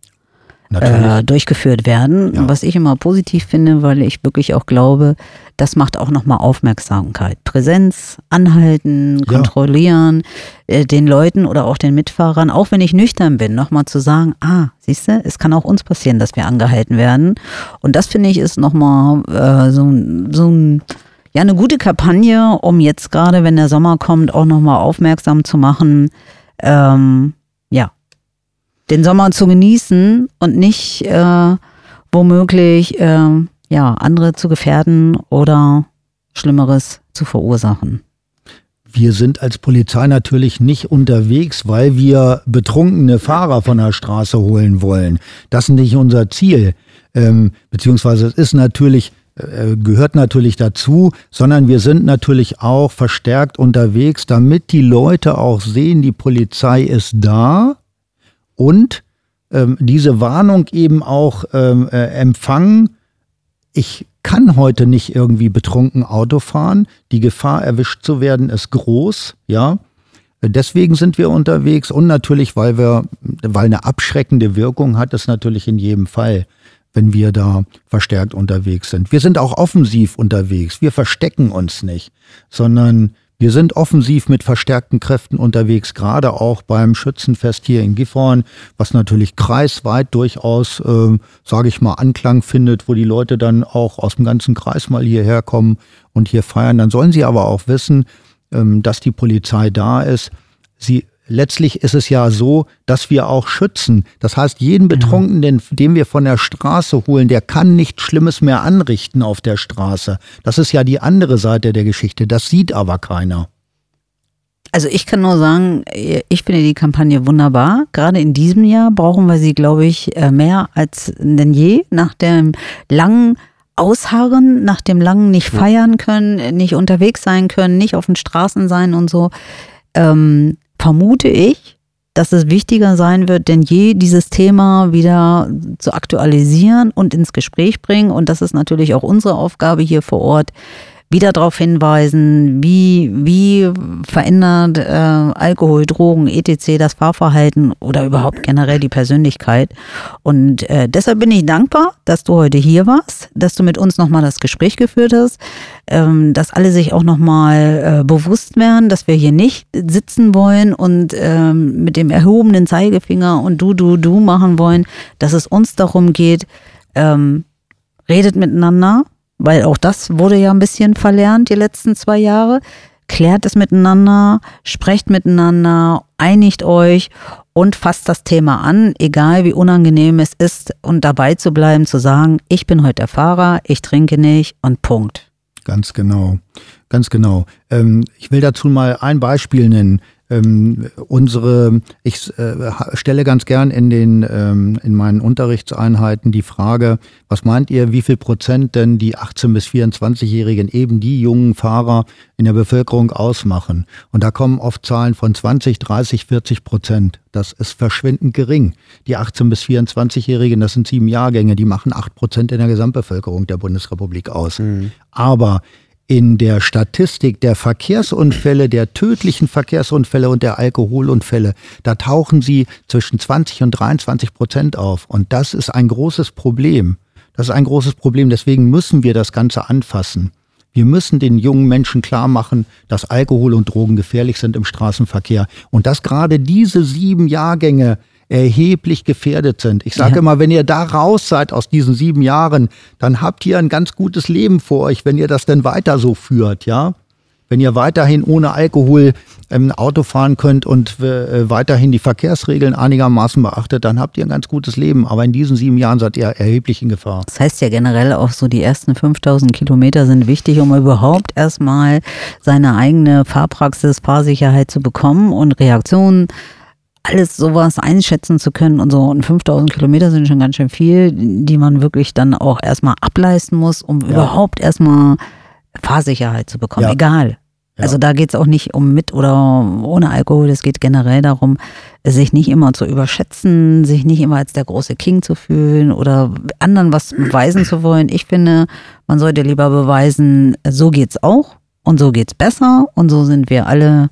A: äh, durchgeführt werden. Ja. Was ich immer positiv finde, weil ich wirklich auch glaube, das macht auch nochmal Aufmerksamkeit. Präsenz, anhalten, kontrollieren, ja. äh, den Leuten oder auch den Mitfahrern, auch wenn ich nüchtern bin, nochmal zu sagen, ah, siehst du, es kann auch uns passieren, dass wir angehalten werden. Und das finde ich ist nochmal äh, so, so ein ja, eine gute Kampagne, um jetzt gerade, wenn der Sommer kommt, auch nochmal aufmerksam zu machen, ähm, den Sommer zu genießen und nicht äh, womöglich äh, ja, andere zu gefährden oder Schlimmeres zu verursachen.
B: Wir sind als Polizei natürlich nicht unterwegs, weil wir betrunkene Fahrer von der Straße holen wollen. Das ist nicht unser Ziel. Ähm, beziehungsweise es ist natürlich äh, gehört natürlich dazu, sondern wir sind natürlich auch verstärkt unterwegs, damit die Leute auch sehen, die Polizei ist da und ähm, diese Warnung eben auch ähm, äh, empfangen. Ich kann heute nicht irgendwie betrunken Auto fahren. Die Gefahr, erwischt zu werden, ist groß, ja. Deswegen sind wir unterwegs und natürlich, weil wir, weil eine abschreckende Wirkung hat es natürlich in jedem Fall wenn wir da verstärkt unterwegs sind. Wir sind auch offensiv unterwegs. Wir verstecken uns nicht, sondern wir sind offensiv mit verstärkten Kräften unterwegs, gerade auch beim Schützenfest hier in Gifhorn, was natürlich kreisweit durchaus, äh, sage ich mal, Anklang findet, wo die Leute dann auch aus dem ganzen Kreis mal hierher kommen und hier feiern. Dann sollen sie aber auch wissen, ähm, dass die Polizei da ist. Sie letztlich ist es ja so, dass wir auch schützen. Das heißt, jeden Betrunkenen, den wir von der Straße holen, der kann nichts Schlimmes mehr anrichten auf der Straße. Das ist ja die andere Seite der Geschichte. Das sieht aber keiner.
A: Also ich kann nur sagen, ich finde die Kampagne wunderbar. Gerade in diesem Jahr brauchen wir sie, glaube ich, äh, mehr als denn je. Nach dem langen Ausharren, nach dem langen nicht feiern können, nicht unterwegs sein können, nicht auf den Straßen sein und so. Ähm, vermute ich, dass es wichtiger sein wird denn je, dieses Thema wieder zu aktualisieren und ins Gespräch bringen. Und das ist natürlich auch unsere Aufgabe hier vor Ort, wieder darauf hinweisen, wie, wie verändert äh, Alkohol, Drogen, etc. das Fahrverhalten oder überhaupt generell die Persönlichkeit. Und äh, deshalb bin ich dankbar, dass du heute hier warst, dass du mit uns nochmal das Gespräch geführt hast, ähm, dass alle sich auch nochmal äh, bewusst werden, dass wir hier nicht sitzen wollen und ähm, mit dem erhobenen Zeigefinger und du, du, du machen wollen, dass es uns darum geht, ähm, redet miteinander, weil auch das wurde ja ein bisschen verlernt die letzten zwei Jahre. Klärt es miteinander, sprecht miteinander, einigt euch und fasst das Thema an, egal wie unangenehm es ist, und dabei zu bleiben, zu sagen, ich bin heute der Fahrer, ich trinke nicht und Punkt.
B: Ganz genau, ganz genau. Ähm, ich will dazu mal ein Beispiel nennen ähm, unsere, ich äh, stelle ganz gern in den ähm, in meinen Unterrichtseinheiten die Frage, was meint ihr, wie viel Prozent denn die 18 bis 24-Jährigen eben die jungen Fahrer in der Bevölkerung ausmachen? Und da kommen oft Zahlen von 20, 30, 40 Prozent. Das ist verschwindend gering. Die 18 bis 24-Jährigen, das sind sieben Jahrgänge, die machen acht Prozent in der Gesamtbevölkerung der Bundesrepublik aus. Mhm. Aber in der Statistik der Verkehrsunfälle, der tödlichen Verkehrsunfälle und der Alkoholunfälle, da tauchen sie zwischen 20 und 23 Prozent auf. Und das ist ein großes Problem. Das ist ein großes Problem. Deswegen müssen wir das Ganze anfassen. Wir müssen den jungen Menschen klar machen, dass Alkohol und Drogen gefährlich sind im Straßenverkehr und dass gerade diese sieben Jahrgänge erheblich gefährdet sind. Ich sage ja. immer, wenn ihr da raus seid aus diesen sieben Jahren, dann habt ihr ein ganz gutes Leben vor euch, wenn ihr das denn weiter so führt, ja. Wenn ihr weiterhin ohne Alkohol ähm, Auto fahren könnt und äh, weiterhin die Verkehrsregeln einigermaßen beachtet, dann habt ihr ein ganz gutes Leben. Aber in diesen sieben Jahren seid ihr erheblich in Gefahr.
A: Das heißt ja generell auch so, die ersten 5000 Kilometer sind wichtig, um überhaupt erstmal seine eigene Fahrpraxis, Fahrsicherheit zu bekommen und Reaktionen alles sowas einschätzen zu können und so. Und 5000 Kilometer sind schon ganz schön viel, die man wirklich dann auch erstmal ableisten muss, um ja. überhaupt erstmal Fahrsicherheit zu bekommen. Ja. Egal. Ja. Also da geht es auch nicht um mit oder ohne Alkohol. Es geht generell darum, sich nicht immer zu überschätzen, sich nicht immer als der große King zu fühlen oder anderen was beweisen zu wollen. Ich finde, man sollte lieber beweisen, so geht's auch und so geht's besser und so sind wir alle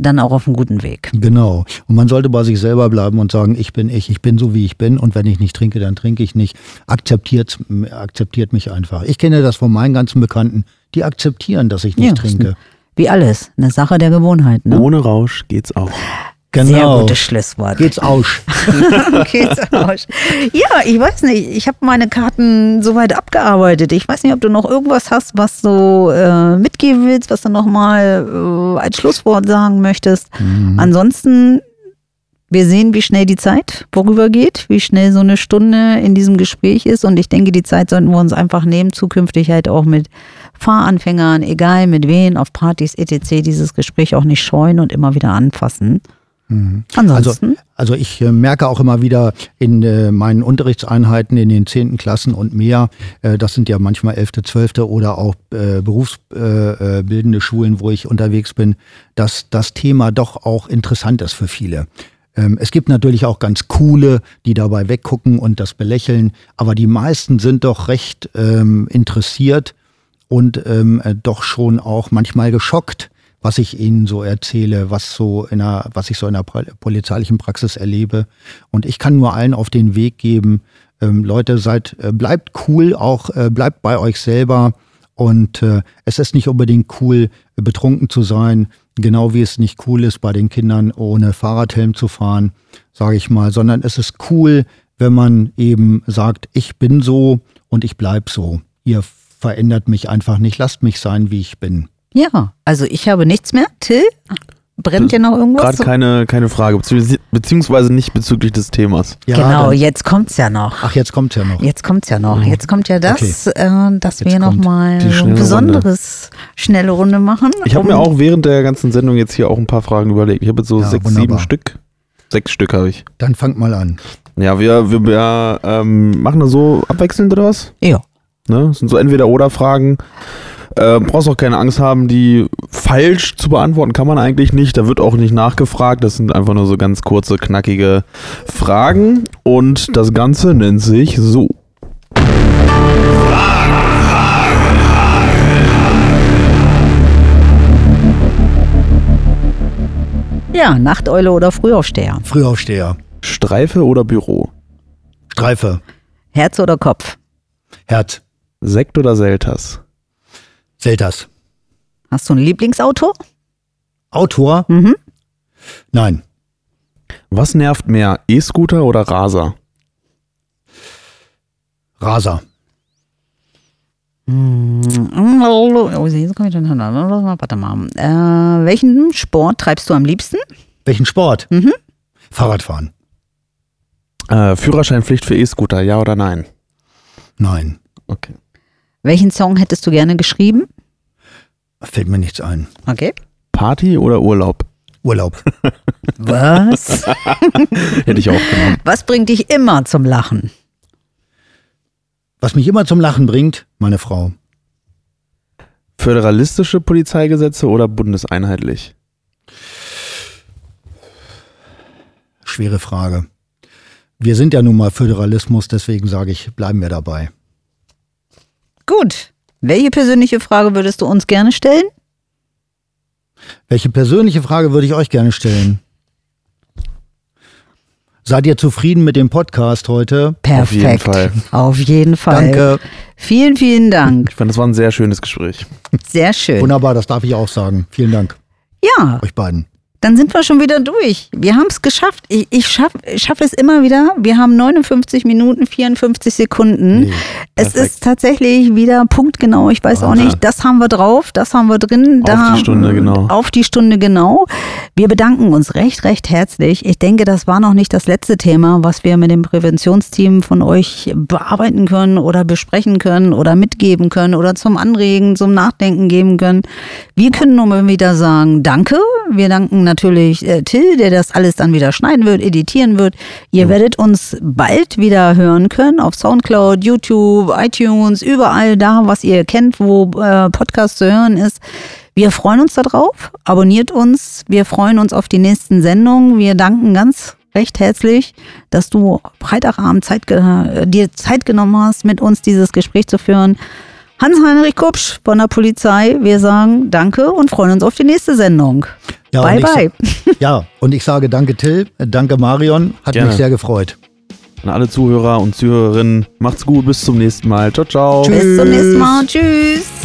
A: dann auch auf einem guten Weg.
B: Genau. Und man sollte bei sich selber bleiben und sagen, ich bin ich, ich bin so wie ich bin und wenn ich nicht trinke, dann trinke ich nicht. Akzeptiert, akzeptiert mich einfach. Ich kenne das von meinen ganzen Bekannten, die akzeptieren, dass ich nicht ja, trinke.
A: Wie alles, eine Sache der Gewohnheit. Ne?
C: Ohne Rausch geht's auch.
A: Genau. Sehr gutes Schlusswort.
B: Geht's aus.
A: Geht's aus. Ja, ich weiß nicht. Ich habe meine Karten soweit abgearbeitet. Ich weiß nicht, ob du noch irgendwas hast, was du äh, mitgeben willst, was du nochmal äh, als Schlusswort sagen möchtest. Mhm. Ansonsten, wir sehen, wie schnell die Zeit vorübergeht, wie schnell so eine Stunde in diesem Gespräch ist. Und ich denke, die Zeit sollten wir uns einfach nehmen, zukünftig halt auch mit Fahranfängern, egal mit wen, auf Partys etc., dieses Gespräch auch nicht scheuen und immer wieder anfassen.
B: Mhm. Ansonsten? Also, also ich äh, merke auch immer wieder in äh, meinen Unterrichtseinheiten in den zehnten Klassen und mehr, äh, das sind ja manchmal elfte, zwölfte oder auch berufsbildende Schulen, wo ich unterwegs bin, dass das Thema doch auch interessant ist für viele. Ähm, es gibt natürlich auch ganz coole, die dabei weggucken und das belächeln, aber die meisten sind doch recht ähm, interessiert und ähm, äh, doch schon auch manchmal geschockt was ich Ihnen so erzähle, was so in der, was ich so in der polizeilichen Praxis erlebe. Und ich kann nur allen auf den Weg geben, ähm, Leute, seid, äh, bleibt cool, auch äh, bleibt bei euch selber. Und äh, es ist nicht unbedingt cool, betrunken zu sein, genau wie es nicht cool ist, bei den Kindern ohne Fahrradhelm zu fahren, sage ich mal, sondern es ist cool, wenn man eben sagt, ich bin so und ich bleib so. Ihr verändert mich einfach nicht, lasst mich sein, wie ich bin.
A: Ja, also ich habe nichts mehr. Till, brennt dir noch irgendwas?
C: Gerade keine, keine Frage, beziehungsweise nicht bezüglich des Themas.
A: Ja, genau, dann, jetzt kommt's ja noch.
B: Ach, jetzt kommt's ja noch.
A: Jetzt kommt's ja noch. Jetzt kommt ja das, okay. äh, dass jetzt wir nochmal ein besonderes Runde. schnelle Runde machen.
C: Ich habe mir auch während der ganzen Sendung jetzt hier auch ein paar Fragen überlegt. Ich habe jetzt so ja, sechs, wunderbar. sieben Stück. Sechs Stück habe ich.
B: Dann fangt mal an.
C: Ja, wir, wir, wir ähm, machen das so abwechselnd oder was?
A: Ja.
C: Ne? Das sind so entweder oder Fragen. Äh, brauchst auch keine Angst haben, die falsch zu beantworten kann man eigentlich nicht. Da wird auch nicht nachgefragt. Das sind einfach nur so ganz kurze, knackige Fragen. Und das Ganze nennt sich so.
A: Ja, Nachteule oder Frühaufsteher?
B: Frühaufsteher.
C: Streife oder Büro?
B: Streife.
A: Herz oder Kopf?
B: Herz.
C: Sekt oder Selters?
B: Selters.
A: Hast du ein Lieblingsauto?
B: Autor?
A: Mhm.
B: Nein.
C: Was nervt mehr, E-Scooter oder Raser?
B: Raser.
A: Oh, komme ich Warte mal. Äh, welchen Sport treibst du am liebsten?
B: Welchen Sport?
A: Mhm.
B: Fahrradfahren.
C: Äh, Führerscheinpflicht für E-Scooter, ja oder nein?
B: Nein.
C: Okay.
A: Welchen Song hättest du gerne geschrieben?
B: Fällt mir nichts ein.
A: Okay.
C: Party oder Urlaub?
B: Urlaub.
A: Was?
C: Hätte ich auch genommen.
A: Was bringt dich immer zum Lachen?
B: Was mich immer zum Lachen bringt, meine Frau.
C: Föderalistische Polizeigesetze oder bundeseinheitlich?
B: Schwere Frage. Wir sind ja nun mal Föderalismus, deswegen sage ich, bleiben wir dabei.
A: Gut. Welche persönliche Frage würdest du uns gerne stellen?
B: Welche persönliche Frage würde ich euch gerne stellen? Seid ihr zufrieden mit dem Podcast heute?
A: Perfekt. Auf jeden Fall. Auf jeden Fall.
B: Danke.
A: Vielen, vielen Dank.
C: Ich fand, das war ein sehr schönes Gespräch.
A: Sehr schön.
B: Wunderbar, das darf ich auch sagen. Vielen Dank.
A: Ja.
B: Euch beiden
A: dann sind wir schon wieder durch. Wir haben es geschafft. Ich, ich schaffe schaff es immer wieder. Wir haben 59 Minuten, 54 Sekunden. Nee, es ist tatsächlich wieder punktgenau. Ich weiß oh, auch nicht, das haben wir drauf, das haben wir drin.
C: Da, auf die Stunde genau.
A: Auf die Stunde genau. Wir bedanken uns recht, recht herzlich. Ich denke, das war noch nicht das letzte Thema, was wir mit dem Präventionsteam von euch bearbeiten können oder besprechen können oder mitgeben können oder zum Anregen, zum Nachdenken geben können. Wir können nur wieder sagen, danke. Wir danken natürlich äh, Till, der das alles dann wieder schneiden wird, editieren wird. Ihr mhm. werdet uns bald wieder hören können auf Soundcloud, YouTube, iTunes, überall da, was ihr kennt, wo äh, Podcast zu hören ist. Wir freuen uns darauf. Abonniert uns. Wir freuen uns auf die nächsten Sendungen. Wir danken ganz recht herzlich, dass du Freitagabend Zeit, dir Zeit genommen hast, mit uns dieses Gespräch zu führen. Hans-Heinrich Kupsch von der Polizei, wir sagen Danke und freuen uns auf die nächste Sendung. Ja, bye, bye.
B: Ja, und ich sage Danke, Till. Danke, Marion. Hat Gerne. mich sehr gefreut.
C: An alle Zuhörer und Zuhörerinnen, macht's gut. Bis zum nächsten Mal. Ciao, ciao.
A: Tschüss. Bis zum nächsten Mal. Tschüss.